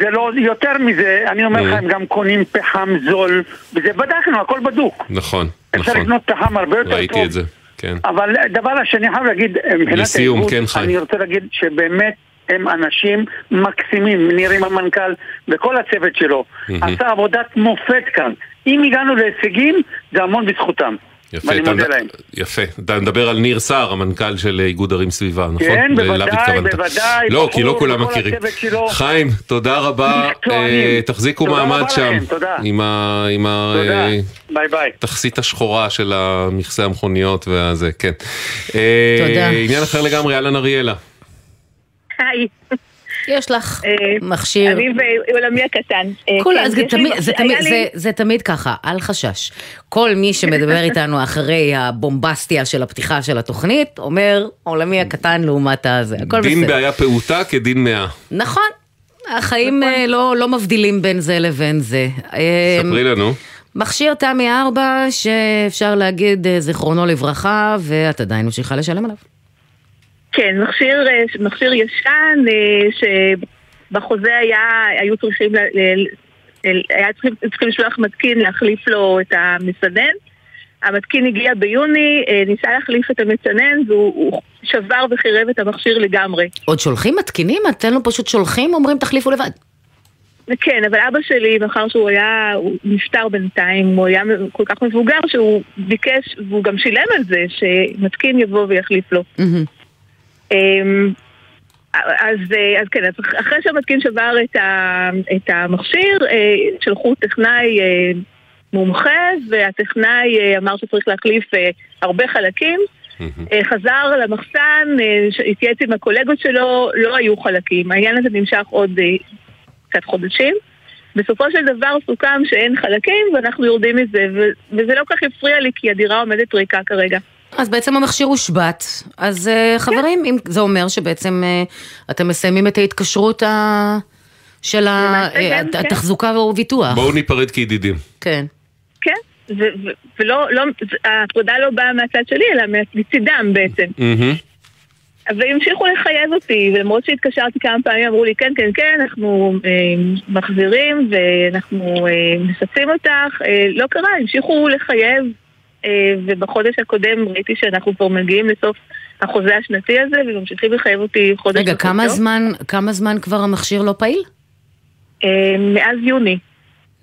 זה לא, יותר מזה, אני אומר לך, Mm. הם גם קונים פחם זול, וזה בדקנו, הכל בדוק. נכון, אפשר נכון. לקנות פחם הרבה יותר טוב. ראיתי את זה, כן. אבל דבר שאני חייב להגיד, מבחינת לסיום, כן, חיים. אני רוצה להגיד שבאמת הם אנשים מקסימים, עם המנכ"ל וכל הצוות שלו. מהמם. עשה עבודת מופת כאן. אם הגענו להישגים, זה המון בזכותם. יפה, ואני אתה מודה להם. יפה, אתה מדבר על ניר סער, המנכ"ל של איגוד ערים סביבה, נכון? כן, בוודאי. בוודאי, לא, כי לא כולם מכירים. חיים, תודה רבה. אה, תחזיקו תודה מעמד רבה שם, לכם, תודה. עם ה- עם תודה, ה- ביי ביי. התכסית השחורה של מכסה המכוניות והזה, כן. אה, תודה. עניין אחר לגמרי, אהלן אריאלה. היי. יש לך אה, מכשיר. אני ועולמי הקטן. אה, כל, כן, אז זה תמיד, זה, תמיד, זה, זה תמיד ככה, אל חשש. כל מי שמדבר (laughs) איתנו אחרי הבומבסטיה של הפתיחה של התוכנית, אומר עולמי הקטן לעומת הזה, הכל דין בסדר. בעיה פעוטה כדין מאה. נכון, החיים אה, לא, לא מבדילים בין זה לבין זה. אה, ספרי לנו. מכשיר תמי 4 שאפשר להגיד אה, זיכרונו לברכה, ואת עדיין ממשיכה לשלם עליו. כן, מכשיר, אה, מכשיר ישן, אה, שבחוזה היה, היו צריכים, היה צריכים, צריכים לשלוח מתקין להחליף לו את המסנן. המתקין הגיע ביוני, אה, ניסה להחליף את המצנן והוא הוא שבר וחירב את המכשיר לגמרי. עוד שולחים מתקינים? אתם לא פשוט שולחים, אומרים תחליפו לבד. כן, אבל אבא שלי, מאחר שהוא היה, הוא נפטר בינתיים, הוא היה כל כך מבוגר שהוא ביקש, והוא גם שילם על זה, שמתקין יבוא ויחליף לו. אמ, אז, אה, אז כן, אז אחרי שהמתקין שבר את, ה, את המכשיר, אה, שלחו טכנאי אה, מומחה, והטכנאי אמר שצריך להחליף הרבה חלקים. אה, חזר למחסן, התייעץ עם הקולגות שלו, לא היו חלקים. העניין הזה נמשך עוד קצת חודשים. בסופו של דבר סוכם שאין חלקים ואנחנו יורדים מזה, ו- וזה לא כל כך הפריע לי כי הדירה עומדת ריקה כרגע. אז בעצם המכשיר הושבת. אז אה, חברים, אם זה אומר שבעצם אה, אתם מסיימים את ההתקשרות ה... של אה, כן, הת- כן. התחזוקה וביטוח. בואו ניפרד כידידים. כן. כן, ו- ו- ולא, לא, ההפרדה לא באה מהצד שלי, אלא מצידם בעצם. והמשיכו לחייב אותי, ולמרות שהתקשרתי כמה פעמים, אמרו לי, כן, כן, כן, אנחנו אה, מחזירים ואנחנו אה, מספים אותך. אה, לא קרה, המשיכו לחייב, ובחודש הקודם ראיתי שאנחנו כבר מגיעים לסוף החוזה השנתי הזה, וממשיכים לחייב אותי חודש רגע. כמה זמן, כמה זמן כבר המכשיר לא פעיל? אה, מאז יוני.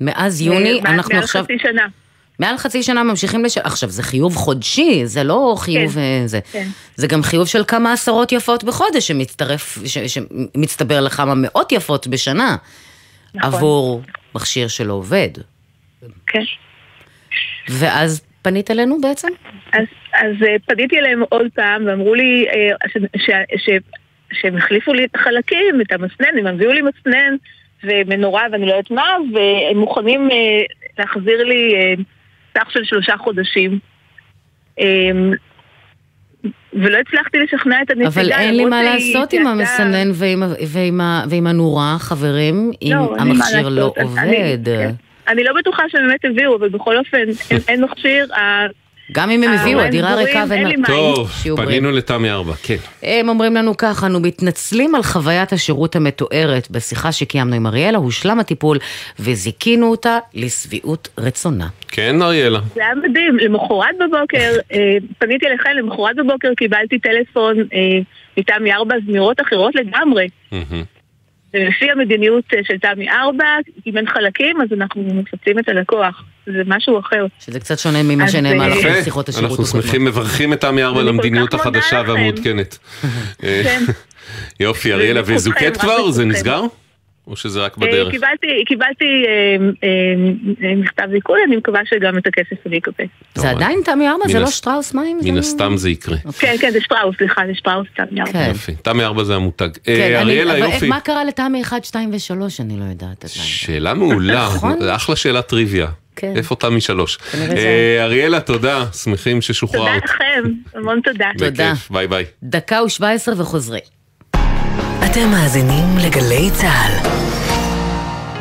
מאז יוני, אה, אנחנו מעל עכשיו... חצי שנה. מעל חצי שנה ממשיכים לש... עכשיו, זה חיוב חודשי, זה לא חיוב כן, אה, זה. כן. זה גם חיוב של כמה עשרות יפות בחודש, שמצטרף, ש... שמצטבר לכמה מאות יפות בשנה, נכון. עבור מכשיר שלא עובד. כן. ואז פנית אלינו בעצם? אז, אז אה, פניתי אליהם עוד פעם ואמרו לי אה, ש, ש, ש, שהם החליפו לי את החלקים, את המסנן, הם הביאו לי מסנן ומנורה ואני לא יודעת מה, והם מוכנים אה, להחזיר לי סך של שלושה חודשים. אה, ולא הצלחתי לשכנע את הנציגה. אבל אין לי מה לעשות עם המסנן ועם, ועם, ועם הנורה, חברים, אם לא, המכשיר לא עובד. אני, כן. אני לא בטוחה שבאמת הביאו, אבל בכל אופן, אין, אין מכשיר. גם אם הם הביאו, הדירה ריקה ואין... טוב, פנינו לתמי ארבע, כן. הם אומרים לנו ככה, אנו מתנצלים על חוויית השירות המתוארת בשיחה שקיימנו עם אריאלה, הושלם הטיפול וזיכינו אותה לשביעות רצונה. כן, אריאלה. זה היה מדהים, למחרת בבוקר, אה, פניתי אליכם, למחרת בבוקר קיבלתי טלפון אה, מתמי ארבע זמירות אחרות לגמרי. ולפי המדיניות אה, של תמי ארבע, אם אין חלקים, אז אנחנו מפצים את הלקוח. זה משהו אחר. שזה קצת שונה ממה שנאמר לכם בשיחות השירות. אנחנו שמחים, מברכים את תמי ארבע למדיניות החדשה והמעודכנת. כן. (laughs) יופי, אריאלה, וזוקט כבר? זה נסגר? או שזה רק בדרך? קיבלתי, קיבלתי אה, אה, מכתב זיכוי, אני מקווה שגם את הכסף אני אקבל. זה עדיין תמי ארבע? זה לא שטראוס מים? מן הסתם זה יקרה. כן, כן, זה שטראוס, סליחה, זה שטראוס תמי ארבע. יופי, תמי ארבע זה המותג. כן, אריאלה, יופי. מה קרה לתמי 1, 2 ו-3? אני לא יודעת עדיין. שאלה מעולה, אחלה שאלת טריוויה. כן. איפה תמי שלוש? אריאלה, תודה, שמחים ששוחררת. תודה לכם, המון תודה. תודה. ביי ביי. דקה ו-17 וחוזרים. אתם מאזינים לגלי צה"ל.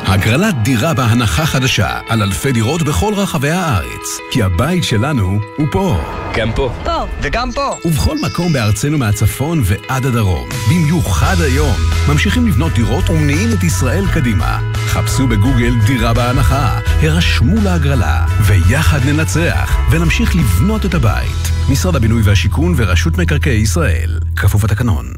הגרלת דירה בהנחה חדשה על אלפי דירות בכל רחבי הארץ. כי הבית שלנו הוא פה. גם פה. פה. וגם פה. ובכל מקום בארצנו מהצפון ועד הדרום. במיוחד היום. ממשיכים לבנות דירות ומניעים את ישראל קדימה. חפשו בגוגל דירה בהנחה, הרשמו להגרלה, ויחד ננצח, ונמשיך לבנות את הבית. משרד הבינוי והשיכון ורשות מקרקעי ישראל. כפוף התקנון.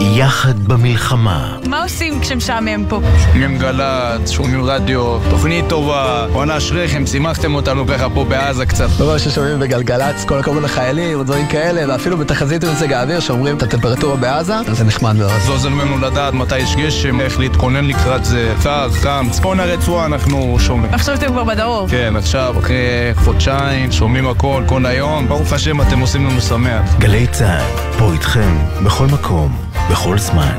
יחד במלחמה. מה עושים כשמשעמם פה? שומעים גל"צ, שומעים רדיו, תוכנית טובה, בואנה אשריכם, שימחתם אותנו ככה פה בעזה קצת. לא ששומעים בגלגלצ, כל הכבוד לחיילים, ודברים כאלה, ואפילו בתחזית במזג האוויר שאומרים את הטמפרטורה בעזה, זה נחמד מאוד. זה עוזר לנו לדעת מתי יש גשם, איך להתכונן לקראת זה, קר, חם, צפון הרצועה אנחנו שומעים. עכשיו אתם כבר בדרום. כן, עכשיו, אחרי חודשיים, שומעים הכל, כל היום, ברוך השם אתם עושים לנו שמח. גלי צה"ל, פה איתכם, בכל מקום. בכל זמן.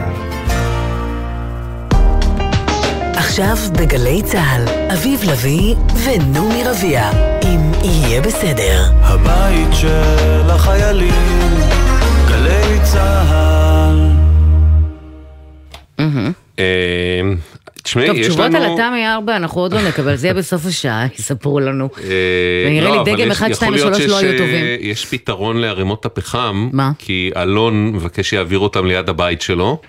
עכשיו בגלי צה"ל, אביב לביא ונעמי רביע, אם יהיה בסדר. הבית של החיילים, גלי צה"ל. תשמעי, טוב, יש תשובות לנו... על התמי 4 אנחנו עוד לא נקבל, זה יהיה בסוף השעה, (laughs) יספרו לנו. אה, ונראה לא, לי אבל דגם יש- 1, 2 יכול להיות ו-3 לא היו אה, טובים. יש פתרון לערימות הפחם. כי אלון מבקש שיעביר אותם ליד הבית שלו.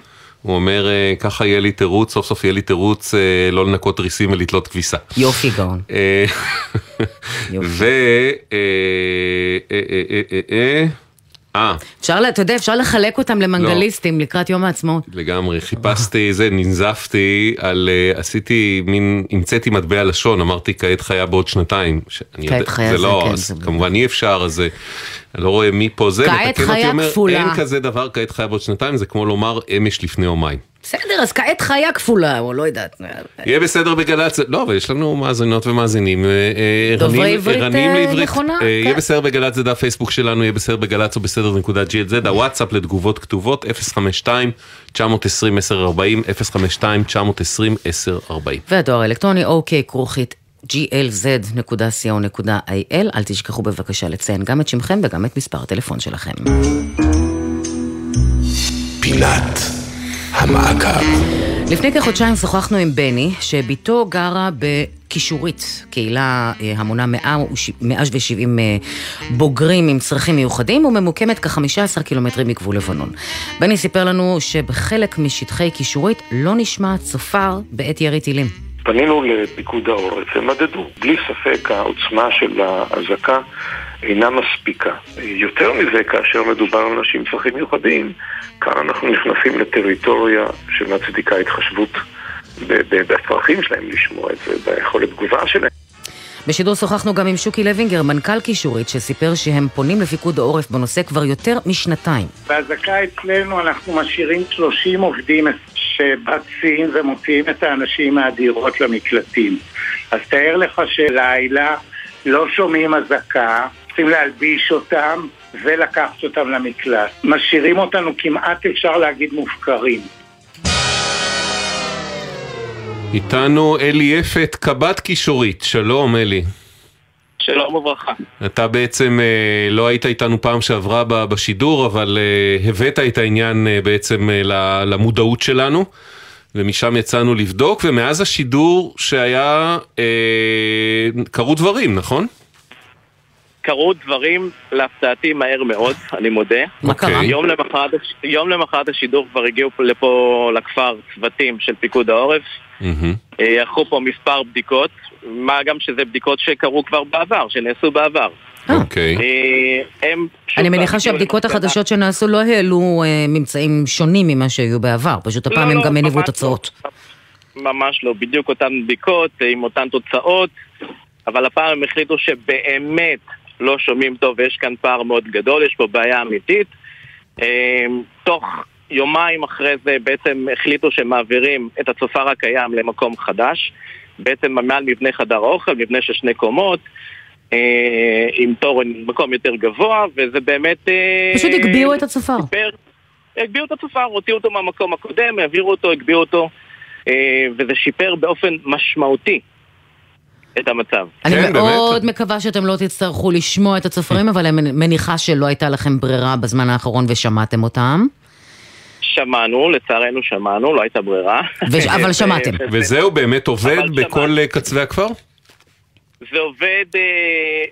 הוא אומר, אה, ככה יהיה לי תירוץ, סוף סוף יהיה לי תירוץ לא לנקות תריסים ולתלות כביסה. יופי גאון. (laughs) ו... אה, אפשר, אתה יודע, אפשר לחלק אותם לא. למנגליסטים לקראת יום העצמאות. לגמרי, חיפשתי זה, ננזפתי על, אה, עשיתי מין, המצאתי מטבע לשון, אמרתי כעת חיה בעוד שנתיים. כעת יודע- חיה זה זה לא, כן, אז כמובן אי אפשר, אז אה, אני לא רואה מי פה זה, כעת חיה אומר, כפולה. אין כזה דבר כעת חיה בעוד שנתיים, זה כמו לומר אמש לפני יומיים. בסדר, אז כעת חיה כפולה, או לא יודעת. יהיה בסדר בגל"צ, לא, אבל יש לנו מאזינות ומאזינים. אה, אה, דוברי עברית, אה. נכונה, אה, כן. יהיה בסדר בגל"צ זה דף פייסבוק שלנו, יהיה בסדר בגל"צ או בסדר נקודה glz, הוואטסאפ לתגובות כתובות 052-920-1040, 052-920-1040. והדואר האלקטרוני אוקיי כרוכית glz.co.il, אל תשכחו בבקשה לציין גם את שמכם וגם את מספר הטלפון שלכם. פינת המעקב. לפני כחודשיים שוחחנו עם בני, שבתו גרה בקישורית, קהילה אה, המונה 170 אה, בוגרים עם צרכים מיוחדים וממוקמת כ-15 קילומטרים מגבול לבנון. בני סיפר לנו שבחלק משטחי קישורית לא נשמע צופר בעת ירי טילים. פנינו לפיקוד העורף, הם מדדו. בלי ספק העוצמה של האזעקה אינה מספיקה. יותר מזה, כאשר מדובר על אנשים עם צרכים מיוחדים, כאן אנחנו נכנסים לטריטוריה שמצדיקה התחשבות בצרכים שלהם לשמוע את זה, ביכולת תגובה שלהם. בשידור שוחחנו גם עם שוקי לוינגר, מנכ"ל קישורית, שסיפר שהם פונים לפיקוד העורף בנושא כבר יותר משנתיים. בהזעקה אצלנו אנחנו משאירים 30 עובדים שבצים ומוציאים את האנשים מהדירות למקלטים. אז תאר לך שלילה לא שומעים אזעקה, צריכים להלביש אותם ולקחת אותם למקלט. משאירים אותנו כמעט אפשר להגיד מופקרים. איתנו אלי יפת, קב"ט קישורית, שלום אלי. שלום וברכה. אתה בעצם אה, לא היית איתנו פעם שעברה ב- בשידור, אבל אה, הבאת את העניין אה, בעצם אה, ל- למודעות שלנו, ומשם יצאנו לבדוק, ומאז השידור שהיה, אה, קרו דברים, נכון? קרו דברים להפתעתי מהר מאוד, אני מודה. מה קרה? יום למחרת, הש- יום למחרת השידור כבר הגיעו פה- לפה לכפר צוותים של פיקוד העורף. ערכו פה מספר בדיקות, מה גם שזה בדיקות שקרו כבר בעבר, שנעשו בעבר. אוקיי. אה, הם פשוט אני מניחה שהבדיקות החדשות שנעשו לא העלו אה, ממצאים שונים ממה שהיו בעבר, פשוט הפעם לא, הם לא, גם הניבו ממש תוצאות. ממש לא, בדיוק אותן בדיקות אה, עם אותן תוצאות, אבל הפעם הם החליטו שבאמת לא שומעים טוב ויש כאן פער מאוד גדול, יש פה בעיה אמיתית. אה, תוך יומיים אחרי זה בעצם החליטו שמעבירים את הצופר הקיים למקום חדש, בעצם מעל מבנה חדר האוכל, מבנה של שני קומות. אה, עם תורן מקום יותר גבוה, וזה באמת... אה, פשוט הגביהו את הצופר. הגביהו את הצופר, הוציאו אותו מהמקום הקודם, העבירו אותו, הגביהו אותו, אה, וזה שיפר באופן משמעותי את המצב. אני מאוד מקווה שאתם לא תצטרכו לשמוע את הצופרים, אבל אני מניחה שלא הייתה לכם ברירה בזמן האחרון ושמעתם אותם. שמענו, לצערנו שמענו, לא הייתה ברירה. ו- אבל שמעתם. (laughs) וזהו באמת עובד בכל אה, קצווי הכפר? זה עובד אה,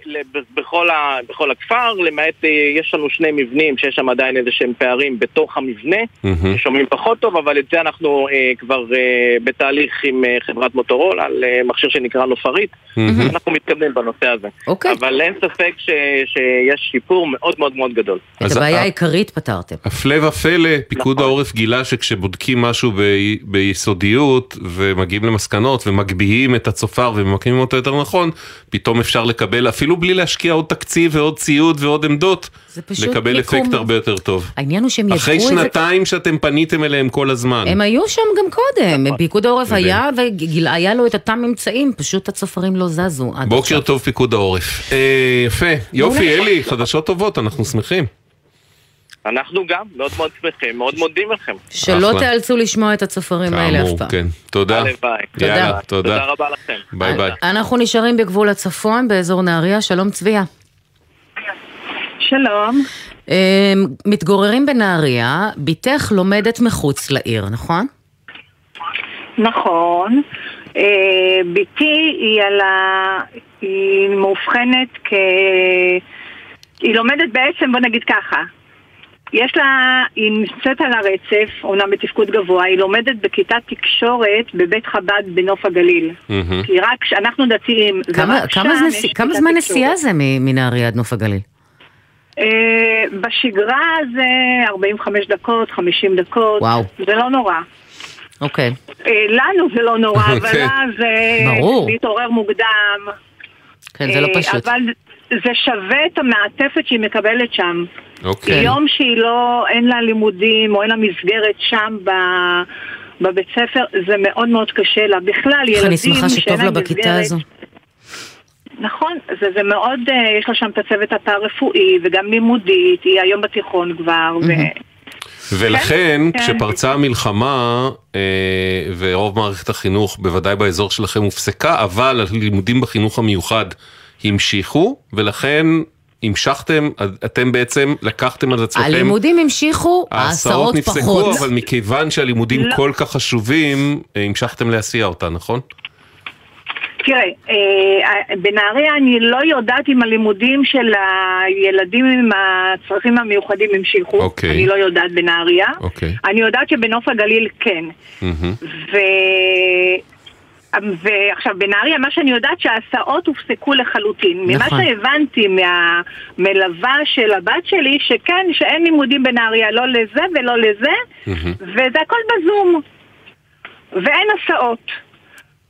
לב- בכל, ה, בכל הכפר, למעט אה, יש לנו שני מבנים שיש שם עדיין איזה שהם פערים בתוך המבנה, מהמם. ששומעים פחות טוב, אבל את זה אנחנו אה, כבר אה, בתהליך עם אה, חברת מוטורולה על אה, מכשיר שנקרא נופרית, מהמם. אנחנו מתקדמים בנושא הזה. אוקיי. אבל אין ספק ש, שיש שיפור מאוד מאוד מאוד גדול. את הבעיה העיקרית פתרתם. הפלא ופלא, פיקוד העורף גילה שכשבודקים משהו ב- ביסודיות ומגיעים למסקנות ומגביהים את הצופר וממקמים אותו יותר נכון, פתאום אפשר לקבל, אפילו בלי להשקיע עוד תקציב ועוד ציוד ועוד עמדות, לקבל מיקום. אפקט הרבה יותר טוב. העניין הוא שהם ידעו את זה... אחרי שנתיים שאתם פניתם אליהם כל הזמן. הם היו שם גם קודם, נכון. פיקוד העורף היה והיה לו את אותם ממצאים, פשוט הצופרים לא זזו עד בוקר עכשיו. טוב פיקוד העורף. אה, יפה, יופי אלי, חדשות טובות, אנחנו שמחים. אנחנו גם מאוד מאוד שמחים, מאוד מודים לכם. שלא אחלה. תיאלצו לשמוע את הצופרים האלה אף כאמור, פעם. כן. תודה. הלוואי. יאללה, תודה. תודה רבה לכם. ביי ביי. אנחנו נשארים בגבול הצפון, באזור נהריה, שלום צביה. שלום. אמ, מתגוררים בנהריה, בתך לומדת מחוץ לעיר, נכון? נכון. אה, בתי היא על ה... היא מאובחנת כ... היא לומדת בעצם, בוא נגיד ככה, יש לה, היא נמצאת על הרצף, אומנם בתפקוד גבוה, היא לומדת בכיתת תקשורת בבית חב"ד בנוף הגליל. כי רק, אנחנו דתיים, כמה- ורק כמה שם זמן- יש כמה זמן תקשורת. נסיעה זה מ- מנהריה עד נוף הגליל? אה, בשגרה זה 45 דקות, 50 דקות. וואו. זה לא נורא. אוקיי. אה, לנו זה לא נורא, (laughs) אבל כן. לה זה ברור. להתעורר מוקדם. כן, זה לא אה, פשוט. אבל זה שווה את המעטפת שהיא מקבלת שם. אוקיי. יום שהיא לא, אין לה לימודים או אין לה מסגרת שם ב... בבית ספר, זה מאוד מאוד קשה לה. בכלל, איך ילדים אני שמחה שאין שטוב לה להם בכיתה מסגרת- הזו. נכון, זה, זה מאוד, אה, יש לה שם את הצוות הפארה-רפואי וגם לימודית, היא היום בתיכון כבר, ו... ולכן, כן. כשפרצה המלחמה, אה, ורוב מערכת החינוך, בוודאי באזור שלכם, הופסקה, אבל הלימודים בחינוך המיוחד המשיכו, ולכן המשכתם, אתם בעצם לקחתם על עצמכם... הלימודים המשיכו, ההסעות ההסעות נפסקו, פחות. אבל מכיוון שהלימודים לא. כל כך חשובים, אה, המשכתם להסיע אותה, נכון? תראה, אה, בנהריה אני לא יודעת אם הלימודים של הילדים עם הצרכים המיוחדים המשיכו. אוקיי. אני לא יודעת בנהריה. אוקיי. אני יודעת שבנוף הגליל כן. ו... ועכשיו בנהריה מה שאני יודעת שההסעות הופסקו לחלוטין. ממה נכון. שהבנתי מהמלווה של הבת שלי שכן, שאין לימודים בנהריה לא לזה ולא לזה וזה הכל בזום ואין הסעות.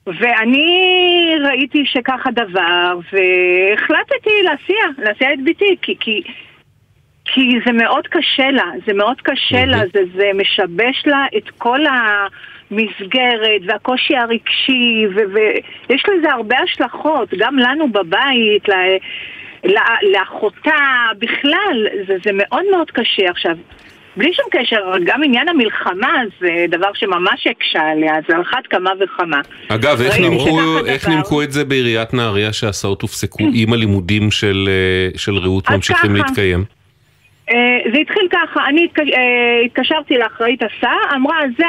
ואני ראיתי שכך הדבר והחלטתי להסיע, להסיע את ביתי כי, כי, כי זה מאוד קשה לה, זה מאוד קשה לה, זה, זה משבש לה את כל המסגרת והקושי הרגשי, ו- ויש לזה הרבה השלכות, גם לנו בבית, ל- ל- לאחותה, בכלל, זה, זה מאוד מאוד קשה. עכשיו, בלי שום קשר, גם עניין המלחמה זה דבר שממש הקשה עליה, זה על אחת כמה וכמה. אגב, איך נימקו, איך דבר. נימקו את זה בעיריית נהריה שההסעות הופסקו (laughs) אם הלימודים של, אה, של רעות ממשיכים ככה. להתקיים? אה, זה התחיל ככה, אני אה, התקשרתי לאחראית הסעה, אמרה זה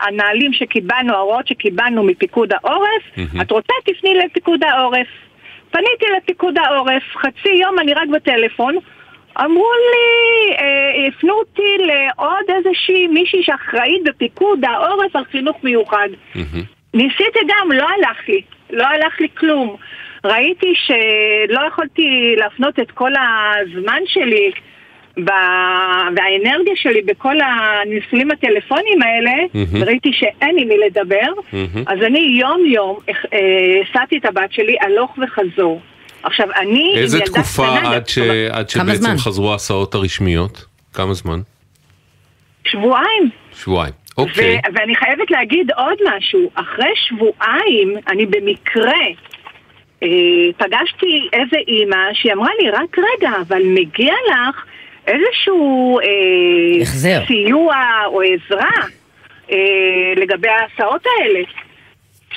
הנהלים שקיבלנו, ההוראות שקיבלנו מפיקוד העורף. את רוצה תפני לפיקוד העורף. פניתי לפיקוד העורף, חצי יום אני רק בטלפון, אמרו לי, אה, הפנו אותי לעוד איזושהי מישהי שאחראית בפיקוד העורף על חינוך מיוחד. ניסיתי גם, לא הלך לי, לא הלך לי כלום. ראיתי שלא יכולתי להפנות את כל הזמן שלי ב... והאנרגיה שלי בכל הניסויים הטלפוניים האלה, מהמם. ראיתי שאין עם מי לדבר, מהמם. אז אני יום יום אה, הסעתי את הבת שלי הלוך וחזור. עכשיו, אני עם איזה תקופה קטנה, עד, ש... עד כמה שבעצם זמן? חזרו ההסעות הרשמיות? כמה זמן? שבועיים. שבועיים. אוקיי. ו- ואני חייבת להגיד עוד משהו, אחרי שבועיים, אני במקרה אה, פגשתי איזה אימא שהיא אמרה לי, רק רגע, אבל מגיע לך איזשהו אה. סיוע או עזרה אה, לגבי ההסעות האלה.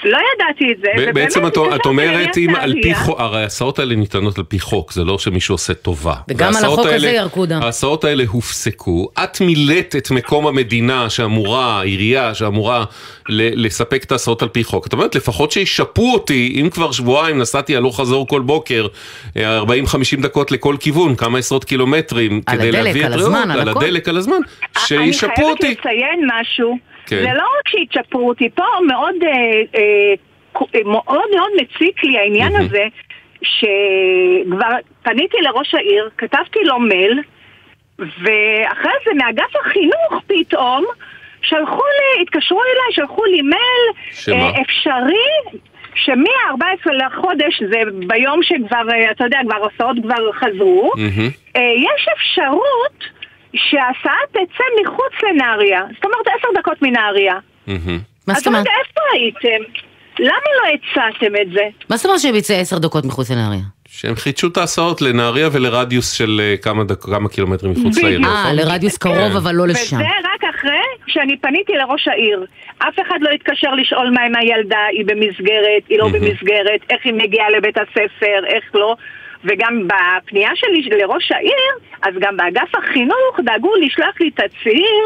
לא ידעתי את זה, בעצם את, את אומרת, אם על פי. חוק, הרי ההסעות האלה ניתנות על פי חוק, זה לא שמישהו עושה טובה. וגם על החוק הזה האלה- ירקו דם. ההסעות האלה הופסקו, את מילאת את מקום המדינה שאמורה, העירייה שאמורה ל- לספק את ההסעות על פי חוק. את אומרת, לפחות שישפו אותי, אם כבר שבועיים נסעתי הלוך חזור כל בוקר, אה, 40-50 דקות לכל כיוון, כמה עשרות קילומטרים, על כדי הדלק, להביא על את הזמן, רעות, על על הכל. הדלק, על הזמן, אני שישפו חייבת אותי. לציין משהו, כן. זה לא רק שיצ'פרו אותי, פה מאוד, אה, אה, אה, מאוד מאוד מציק לי העניין הזה, שכבר פניתי לראש העיר, כתבתי לו מייל, ואחרי זה מאגף החינוך פתאום, שלחו לי, התקשרו אליי, שלחו לי מייל, שמה? אה, אפשרי, שמ-14 לחודש, זה ביום שכבר, אה, אתה יודע, כבר הסעות כבר חזרו. אה, יש אפשרות שההסעה תצא מחוץ לנהריה, זאת אומרת עשר דקות מנהריה. מה אז זאת אומרת? איפה הייתם? למה לא הצעתם את זה? מה זאת אומרת שהם יצא עשר דקות מחוץ לנהריה? שהם חידשו את ההסעות לנהריה ולרדיוס של אה, כמה, דק, כמה קילומטרים מחוץ לעיר. אה, לרדיוס קרוב כן. אבל לא לשם. וזה רק אחרי שאני פניתי לראש העיר. אף אחד לא התקשר לשאול מה עם הילדה, היא במסגרת, היא לא במסגרת, איך היא מגיעה לבית הספר, איך לא. וגם בפנייה שלי לראש העיר, אז גם באגף החינוך דאגו לשלוח לי תצהיר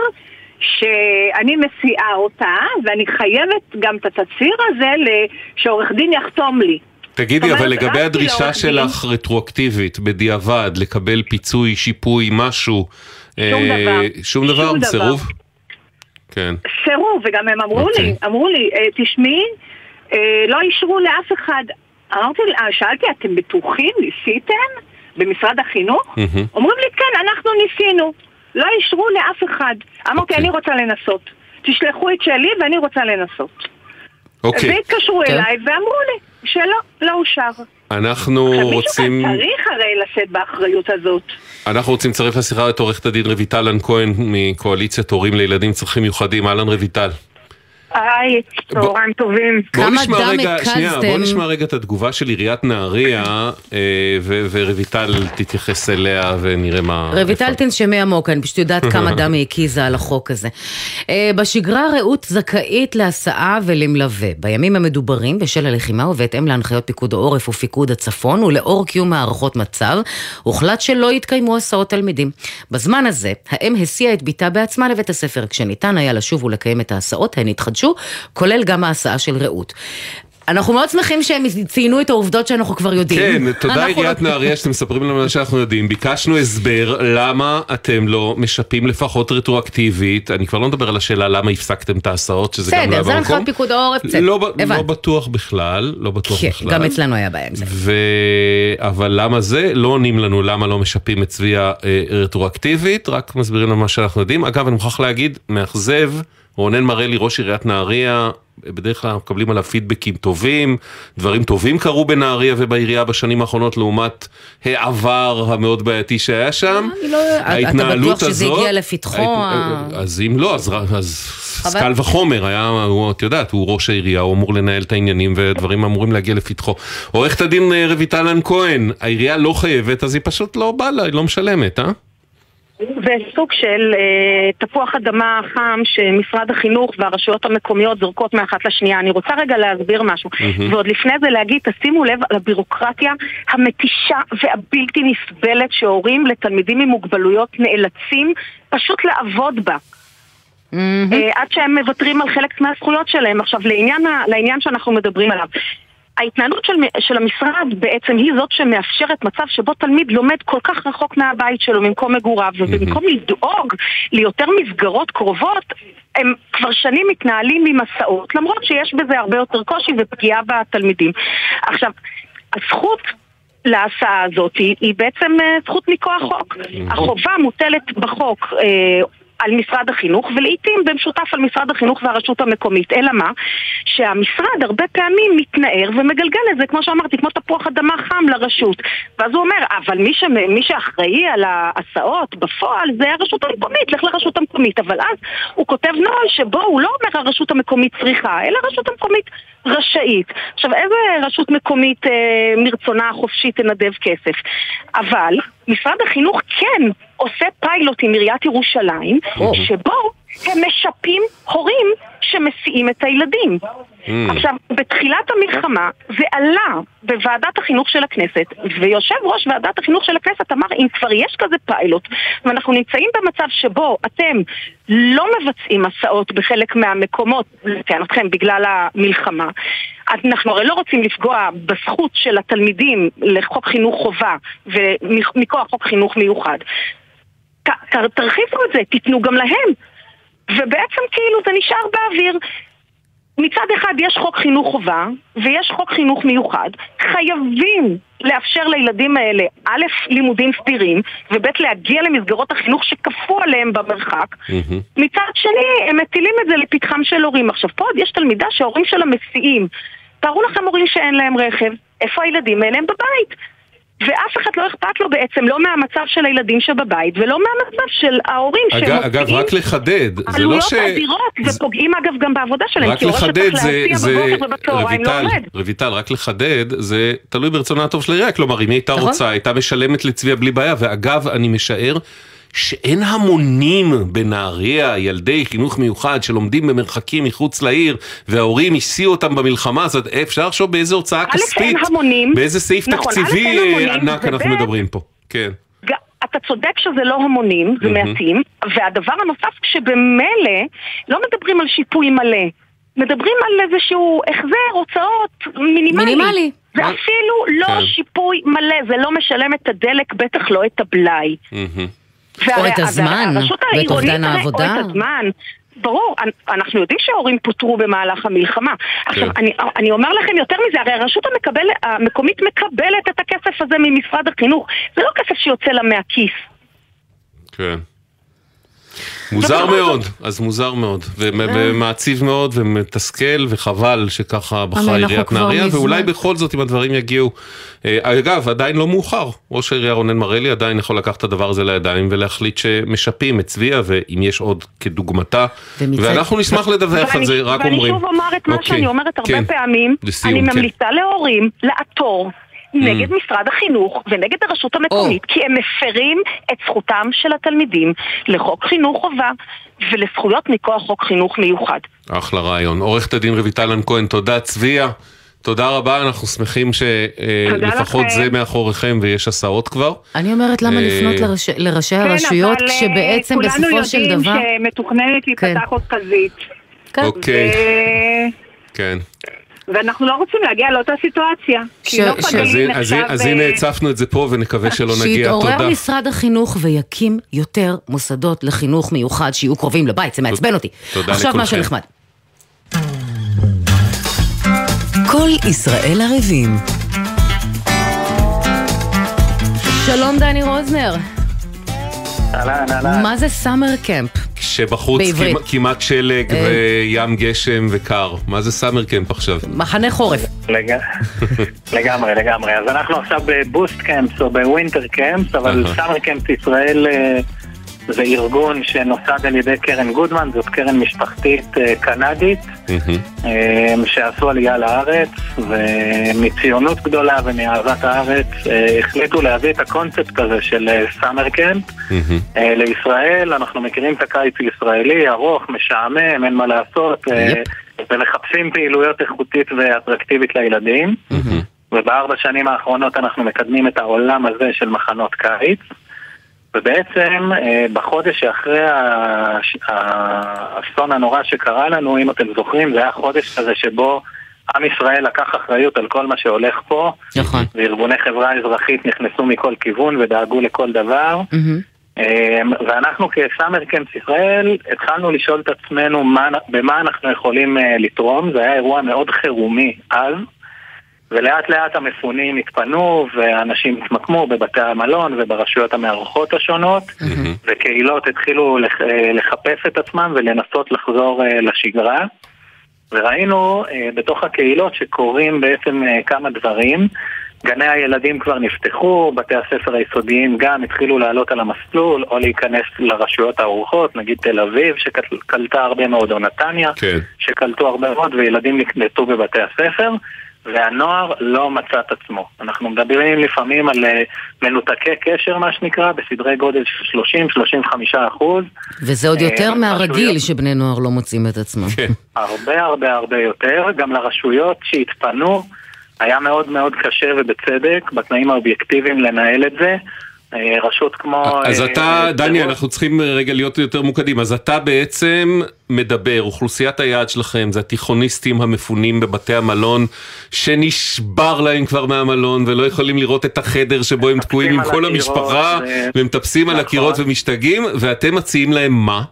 שאני מסיעה אותה, ואני חייבת גם את התצהיר הזה שעורך דין יחתום לי. תגידי, אבל לגבי הדרישה לעורך שלך רטרואקטיבית, בדיעבד, לקבל פיצוי, שיפוי, משהו, שום אה, דבר. שום דבר, שום דבר. סירוב? כן. סירוב, וגם הם אמרו אוקיי. לי, אמרו לי, "אה, תשמעי, אה, לא אישרו לאף אחד. אמרתי, אה, שאלתי, אתם בטוחים? ניסיתם? במשרד החינוך? מהמם. אומרים לי, כן, אנחנו ניסינו. לא אישרו לאף אחד. אמרתי, אוקיי. אני רוצה לנסות. תשלחו את שלי ואני רוצה לנסות. אוקיי. והתקשרו כן. אליי ואמרו לי שלא, לא אושר. אנחנו רוצים... מישהו כאן צריך הרי לשאת באחריות הזאת. אנחנו רוצים לצרף לשיחה את עורכת הדין רויטל כהן מקואליציית הורים לילדים צרכים מיוחדים. אהלן רויטל. היי, צהריים טובים. בוא נשמע רגע, שנייה, בוא נשמע רגע את התגובה של עיריית נהריה, אה, ורויטל תתייחס אליה ונראה מה... רויטל תנשמי עמוק, אני פשוט יודעת (laughs) כמה דם היא הקיזה על החוק הזה. אה, בשגרה רעות זכאית להסעה ולמלווה. בימים המדוברים, בשל הלחימה ובהתאם להנחיות פיקוד העורף ופיקוד הצפון, ולאור קיום הערכות מצב, הוחלט שלא יתקיימו הסעות תלמידים. בזמן הזה, האם הסיעה את בתה בעצמה לבית הספר, כשניתן היה לשוב ולקיים את ההסעות, הן התחדשו, כולל גם ההסעה של רעות. אנחנו מאוד שמחים שהם ציינו את העובדות שאנחנו כבר יודעים. כן, תודה עיריית לא- נהריה שאתם מספרים לנו מה שאנחנו יודעים. ביקשנו הסבר למה אתם לא משפים לפחות רטרואקטיבית. אני כבר לא מדבר על השאלה למה הפסקתם את ההסעות, שזה גם לא בסדר, היה זה במקום. הנחיות פיקוד העורף, בסדר, לא. לא בטוח בכלל, לא בטוח כן, בכלל. גם אצלנו היה בעיה עם זה. ו... אבל למה זה? לא עונים לנו למה לא משפים את צביה אה, רטרואקטיבית, רק מסבירים לנו מה שאנחנו יודעים. אגב, אני מוכרח להגיד, מאכזב, רונן מרלי, ראש עיריית נהריה, בדרך כלל מקבלים עליו פידבקים טובים, דברים טובים קרו בנהריה ובעירייה בשנים האחרונות לעומת העבר המאוד בעייתי שהיה שם. לא- אתה בטוח שזה הגיע לפתחו? ה- אז אם לא, אז, אז חבל. קל וחומר, היה, הוא, את יודעת, הוא ראש העירייה, הוא אמור לנהל את העניינים ודברים אמורים להגיע לפתחו. עורכת הדין אה, רויטל לן כהן, העירייה לא חייבת, אז היא פשוט לא באה לה, היא לא משלמת, אה? זה סוג של אה, תפוח אדמה חם שמשרד החינוך והרשויות המקומיות זורקות מאחת לשנייה. אני רוצה רגע להסביר משהו. מהמם. ועוד לפני זה להגיד, תשימו לב על הבירוקרטיה המתישה והבלתי נסבלת שהורים לתלמידים עם מוגבלויות נאלצים פשוט לעבוד בה. אה, עד שהם מוותרים על חלק מהזכויות שלהם. עכשיו, לעניין, ה- לעניין שאנחנו מדברים עליו. ההתנהלות של, של המשרד בעצם היא זאת שמאפשרת מצב שבו תלמיד לומד כל כך רחוק מהבית שלו, ממקום מגוריו, ובמקום לדאוג ליותר מסגרות קרובות, הם כבר שנים מתנהלים עם מסעות, למרות שיש בזה הרבה יותר קושי ופגיעה בתלמידים. עכשיו, הזכות להסעה הזאת היא, היא בעצם אה, זכות מכוח חוק. החובה מוטלת בחוק אה, על משרד החינוך, ולעיתים במשותף על משרד החינוך והרשות המקומית. אלא מה? שהמשרד הרבה פעמים מתנער ומגלגל את זה, כמו שאמרתי, כמו תפוח אדמה חם לרשות. ואז הוא אומר, אבל מי, ש... מי שאחראי על ההסעות בפועל זה הרשות המקומית, לך לרשות המקומית. אבל אז הוא כותב נוהל שבו הוא לא אומר הרשות המקומית צריכה, אלא הרשות המקומית רשאית. עכשיו, איזה רשות מקומית אה, מרצונה החופשי תנדב כסף? אבל משרד החינוך כן עושה פיילוט עם עיריית ירושלים, שבו הם משפים הורים שמסיעים את הילדים. עכשיו, בתחילת המלחמה זה עלה בוועדת החינוך של הכנסת, ויושב ראש ועדת החינוך של הכנסת אמר, אם כבר יש כזה פיילוט, ואנחנו נמצאים במצב שבו אתם לא מבצעים הסעות בחלק מהמקומות, לטענתכם, בגלל המלחמה, אנחנו הרי לא רוצים לפגוע בזכות של התלמידים לחוק חינוך חובה ומכוח חוק חינוך מיוחד. ת, תרחיבו את זה, תיתנו גם להם. ובעצם כאילו זה נשאר באוויר. מצד אחד יש חוק חינוך חובה ויש חוק חינוך מיוחד, חייבים לאפשר לילדים האלה א', לימודים סדירים וב', להגיע למסגרות החינוך שכפו עליהם במרחק מצד שני, הם מטילים את זה לפתחם של הורים. עכשיו, פה עוד יש תלמידה שההורים שלה מסיעים. תארו לכם הורים שאין להם רכב, איפה הילדים האלה? הם בבית. ואף אחד לא אכפת לו בעצם, לא מהמצב של הילדים שבבית ולא מהמצב של ההורים אגב, אגב, רק לחדד, זה לא עלויות ש... אדירות, ופוגעים אגב גם בעבודה שלהם, כי הורה שצריך זה, להסיע זה, בבוקר ובצהריים לא עומד. רויטל, רק לחדד, זה תלוי ברצונה הטוב של העירייה, כלומר, אם היא הייתה נכון. רוצה, הייתה משלמת לצביה בלי בעיה, ואגב, אני משער שאין המונים בנהריה, ילדי חינוך מיוחד שלומדים במרחקים מחוץ לעיר, וההורים הסיעו אותם במלחמה הזאת, אפשר לחשוב באיזה הוצאה כספית, המונים. באיזה סעיף נכון, תקציבי המונים, ענק אנחנו מדברים פה, כן. אתה צודק שזה לא המונים, זה מהמם. מעטים, והדבר הנוסף, כשבמילא לא מדברים על שיפוי מלא, מדברים על איזשהו החזר הוצאות מינימלי. מינימלי. זה אפילו לא כן. שיפוי מלא, זה לא משלם את הדלק, בטח לא את הבלאי. או את הזמן, ואת אובדן העבודה. או את הזמן. ברור, אנ- אנחנו יודעים שההורים פוטרו במהלך המלחמה. עכשיו, אני, אני אומר לכם יותר מזה, הרי הרשות המקבל, המקומית מקבלת את הכסף הזה ממשרד החינוך. זה לא כסף שיוצא לה מהכיס. כן. מוזר מאוד, אז מוזר מאוד, ומ- ומעציב מאוד ומתסכל וחבל שככה בחרה עיריית נהריה, ואולי בכל זאת אם הדברים יגיעו, אה, אגב עדיין לא מאוחר, ראש העירייה רונן מרלי עדיין יכול לקחת את הדבר הזה לידיים ולהחליט שמשפים את צביה ואם יש עוד כדוגמתה, ואנחנו נשמח לדווח על ואני- זה, רק ואני אומרים. שוב אומר את מה אוקיי, שאני אומרת הרבה כן. פעמים, אני כן. ממליצה להורים לעתור. נגד משרד החינוך ונגד הרשות המקומית, כי הם מפרים את זכותם של התלמידים לחוק חינוך חובה ולזכויות מכוח חוק חינוך מיוחד. אחלה רעיון. עורכת הדין רויטל כהן, תודה צביה. תודה רבה, אנחנו שמחים שלפחות לכם. זה מאחוריכם ויש הסעות כבר. אני אומרת למה אה, לפנות לראש- לראשי כן, הרשויות אבל, אה, כשבעצם בסופו של כולנו דבר... יודעים שמתוכננת להיפתח עוד חזית. אוקיי, כן. ואנחנו לא רוצים להגיע לאותה סיטואציה. אז הגליל הנה- אז נחשב, הנה- אז הנה אה, הצפנו את זה פה ונקווה שלא נגיע. שיתעורר תודה. משרד החינוך ויקים יותר מוסדות לחינוך מיוחד שיהיו קרובים לבית, זה מעצבן אותי. תודה עכשיו. משהו נחמד. כל ישראל ערבים. שלום דני רוזנר. אהלן, אהלן. מה זה summer camp? כשבחוץ בעברית. כמעט- כמעט שלג אה. וים גשם וקר. מה זה summer camp עכשיו? מחנה חורף. לג- (laughs) לגמרי, לגמרי. אז אנחנו עכשיו ב boost camps או ב winter camps, אבל. Summer Camps ישראל אה, זה ארגון שנוסד על ידי קרן גודמן, זאת קרן משפחתית אה, קנדית, אה, שעשו עלייה לארץ, ומציונות גדולה ומאהבת הארץ אה, החליטו להביא את הקונספט הזה של סאמר קמפ לישראל. אנחנו מכירים את הקיץ הישראלי, ארוך, משעמם, אין מה לעשות, ומחפשים פעילויות איכותית ואטרקטיבית לילדים. ובארבע שנים האחרונות אנחנו מקדמים את העולם הזה של מחנות קיץ. ובעצם אה, בחודש שאחרי האסון הנורא שקרה לנו, אם אתם זוכרים, זה היה חודש כזה שבו עם ישראל לקח אחריות על כל מה שהולך פה. נכון. וארגוני חברה אזרחית נכנסו מכל כיוון ודאגו לכל דבר. אמ, ואנחנו כסאמר קמפס ישראל התחלנו לשאול את עצמנו מה, במה אנחנו יכולים אה, לתרום, זה היה אירוע מאוד חירומי אז, ולאט לאט המפונים התפנו ואנשים התמקמו בבתי המלון וברשויות המארחות השונות, וקהילות התחילו לח- אה, לחפש את עצמם ולנסות לחזור אה, לשגרה. וראינו אה, בתוך הקהילות שקורים בעצם כמה דברים. גני הילדים כבר נפתחו, בתי הספר היסודיים גם התחילו לעלות על המסלול או להיכנס לרשויות הארוכות, נגיד תל אביב שקלטה הרבה מאוד, או נתניה, כן. שקלטו הרבה מאוד וילדים נקלטו בבתי הספר. והנוער לא מצא את עצמו. אנחנו מדברים לפעמים על אה, מנותקי קשר, מה שנקרא, בסדרי גודל של 30-35 אחוז. וזה עוד אה, יותר מהרגיל שבני נוער לא מוצאים את עצמם. הרבה הרבה הרבה יותר, גם לרשויות שהתפנו היה מאוד מאוד קשה ובצדק בתנאים האובייקטיביים לנהל את זה. אה, רשות כמו... אז אה, אתה, אה, דני, אנחנו צריכים רגע להיות יותר ממוקדים. אז אתה בעצם מדבר, אוכלוסיית היעד שלכם זה התיכוניסטים המפונים בבתי המלון, שנשבר להם כבר מהמלון ולא יכולים לראות את החדר שבו הם תקועים עם כל המשפחה, ומטפסים על נכון. הקירות ומשתגעים, ואתם מציעים להם מה?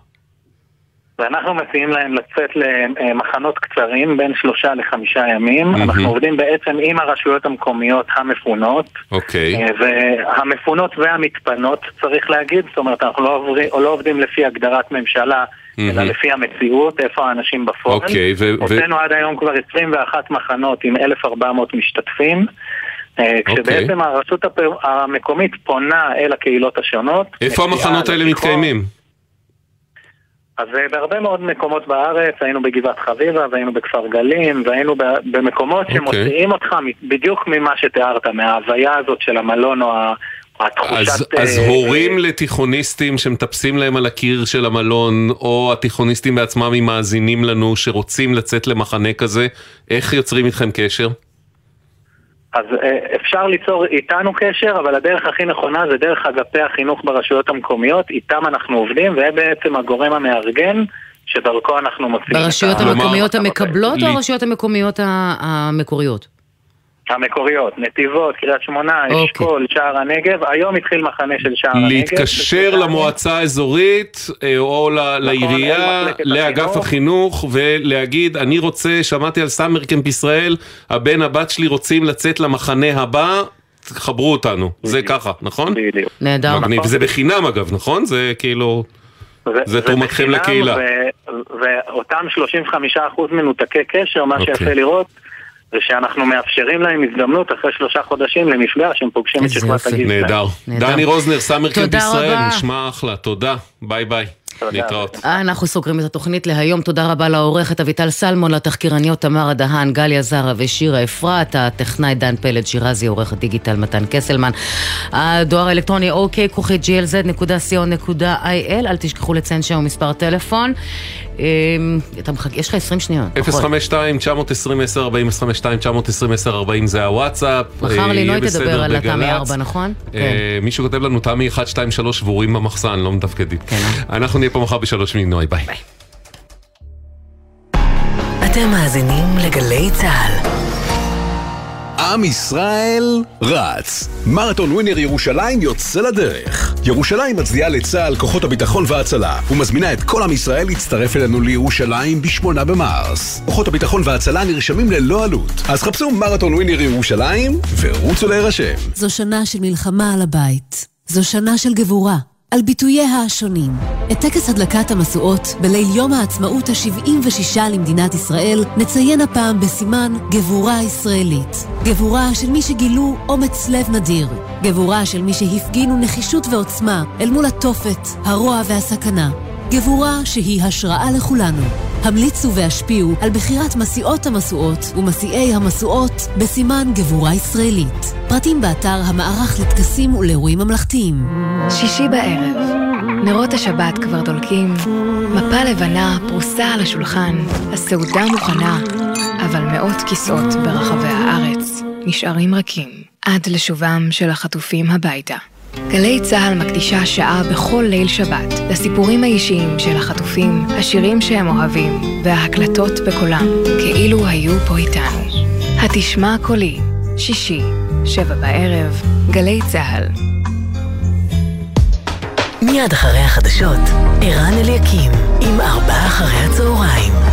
ואנחנו מציעים להם לצאת למחנות קצרים בין שלושה לחמישה ימים. מהמם. אנחנו עובדים בעצם עם הרשויות המקומיות המפונות. אוקיי. אה, והמפונות והמתפנות, צריך להגיד, זאת אומרת, אנחנו לא עובדים, לא עובדים לפי הגדרת ממשלה, אלא מהמם. לפי המציאות, איפה האנשים בפועל. אוקיי, ו- ו- הוצאנו עד היום כבר 21 מחנות עם 1,400 משתתפים. אה, אוקיי. כשבעצם הרשות הפ- המקומית פונה אל הקהילות השונות. איפה המחנות האלה. מתקיימים? אז אה, בהרבה מאוד מקומות בארץ, היינו בגבעת חביבה, והיינו בכפר גלים, והיינו במקומות אוקיי. שמוציאים אותך בדיוק ממה שתיארת, מההוויה הזאת של המלון או התחושת... אז, אז אה, הורים לתיכוניסטים שמטפסים להם על הקיר של המלון, או התיכוניסטים בעצמם אם מאזינים לנו שרוצים לצאת למחנה כזה, איך יוצרים איתכם קשר? אז אה, אפשר ליצור איתנו קשר, אבל הדרך הכי נכונה זה דרך אגפי החינוך ברשויות המקומיות, איתם אנחנו עובדים, והם בעצם הגורם המארגן, שדרכו אנחנו מוצאים את ברשויות ה- המקומיות המקבלות או הרשויות המקומיות המקוריות? המקוריות, נתיבות, קריית שמונה, אוקיי. אשכול, שער הנגב, היום התחיל מחנה של שער הנגב. להתקשר למועצה האזורית אה, או נכון, לעירייה, לאגף החינוך. החינוך ולהגיד אני רוצה, שמעתי על סאמר קמפ ישראל, הבן הבת שלי רוצים לצאת למחנה הבא, חברו אותנו, זה ככה, נכון? בדיוק. נהדר. מגניב, נכון. וזה בחינם אגב, נכון? זה כאילו, זה תרומתכם לקהילה. ו- ואותם 35% מנותקי קשר, מה אוקיי. שיפה לראות, זה שאנחנו מאפשרים להם הזדמנות אחרי שלושה חודשים למפגש, הם פוגשים את שכבת הגיל. שלהם. נהדר. דני רוזנר, Summer Camp תודה ישראל. נשמע אחלה, תודה, ביי ביי, להתראות. אנחנו סוגרים את התוכנית להיום. תודה רבה לעורכת אביטל סלמון, לתחקירניות תמרה דהן, גליה זרה ושירה אפרת, הטכנאי דן פלד, שירזי, עורך הדיגיטל מתן קסלמן. הדואר האלקטרוני אוקיי, כוכי glz.co.il, אל תשכחו לציין שם מספר טלפון. אמ, יש לך 20 שניות. נכון. 052-920-1040, זה הוואטסאפ. מחר אה, לינוי יהיה בסדר תדבר על בגל"צ. התמי 4, נכון? כן. אה, מישהו כותב לנו תמי 1, 2, 3 שבורים במחסן, לא מתפקדים. כן, אנחנו נהיה פה מחר בשלוש מנוי, ביי. אתם מאזינים לגלי צה"ל. עם ישראל רץ. מרתון ווינר ירושלים יוצא לדרך. ירושלים מצדיעה לצה"ל, כוחות הביטחון וההצלה, ומזמינה את כל עם ישראל להצטרף אלינו לירושלים ב-8 במרס. כוחות הביטחון וההצלה נרשמים ללא עלות. אז חפשו מרתון ווינר ירושלים ורוצו להירשם. זו שנה של מלחמה על הבית. זו שנה של גבורה. על ביטוייה השונים. את טקס הדלקת המשואות בליל יום העצמאות ה-76 למדינת ישראל נציין הפעם בסימן גבורה ישראלית. גבורה של מי שגילו אומץ לב נדיר. גבורה של מי שהפגינו נחישות ועוצמה אל מול התופת, הרוע והסכנה. גבורה שהיא השראה לכולנו. המליצו והשפיעו על בחירת מסיעות המשואות ומסיעי המשואות בסימן גבורה ישראלית. פרטים באתר המערך לטקסים ולאירועים ממלכתיים. שישי בערב, נרות השבת כבר דולקים, מפה לבנה פרוסה על השולחן, הסעודה מוכנה, אבל מאות כיסאות ברחבי הארץ נשארים רכים עד לשובם של החטופים הביתה. גלי צה"ל מקדישה שעה בכל ליל שבת לסיפורים האישיים של החטופים, השירים שהם אוהבים וההקלטות בקולם, כאילו היו פה איתנו. התשמע קולי, שישי, שבע בערב, גלי צה"ל. מיד אחרי החדשות, ערן אליקים, עם ארבעה אחרי הצהריים.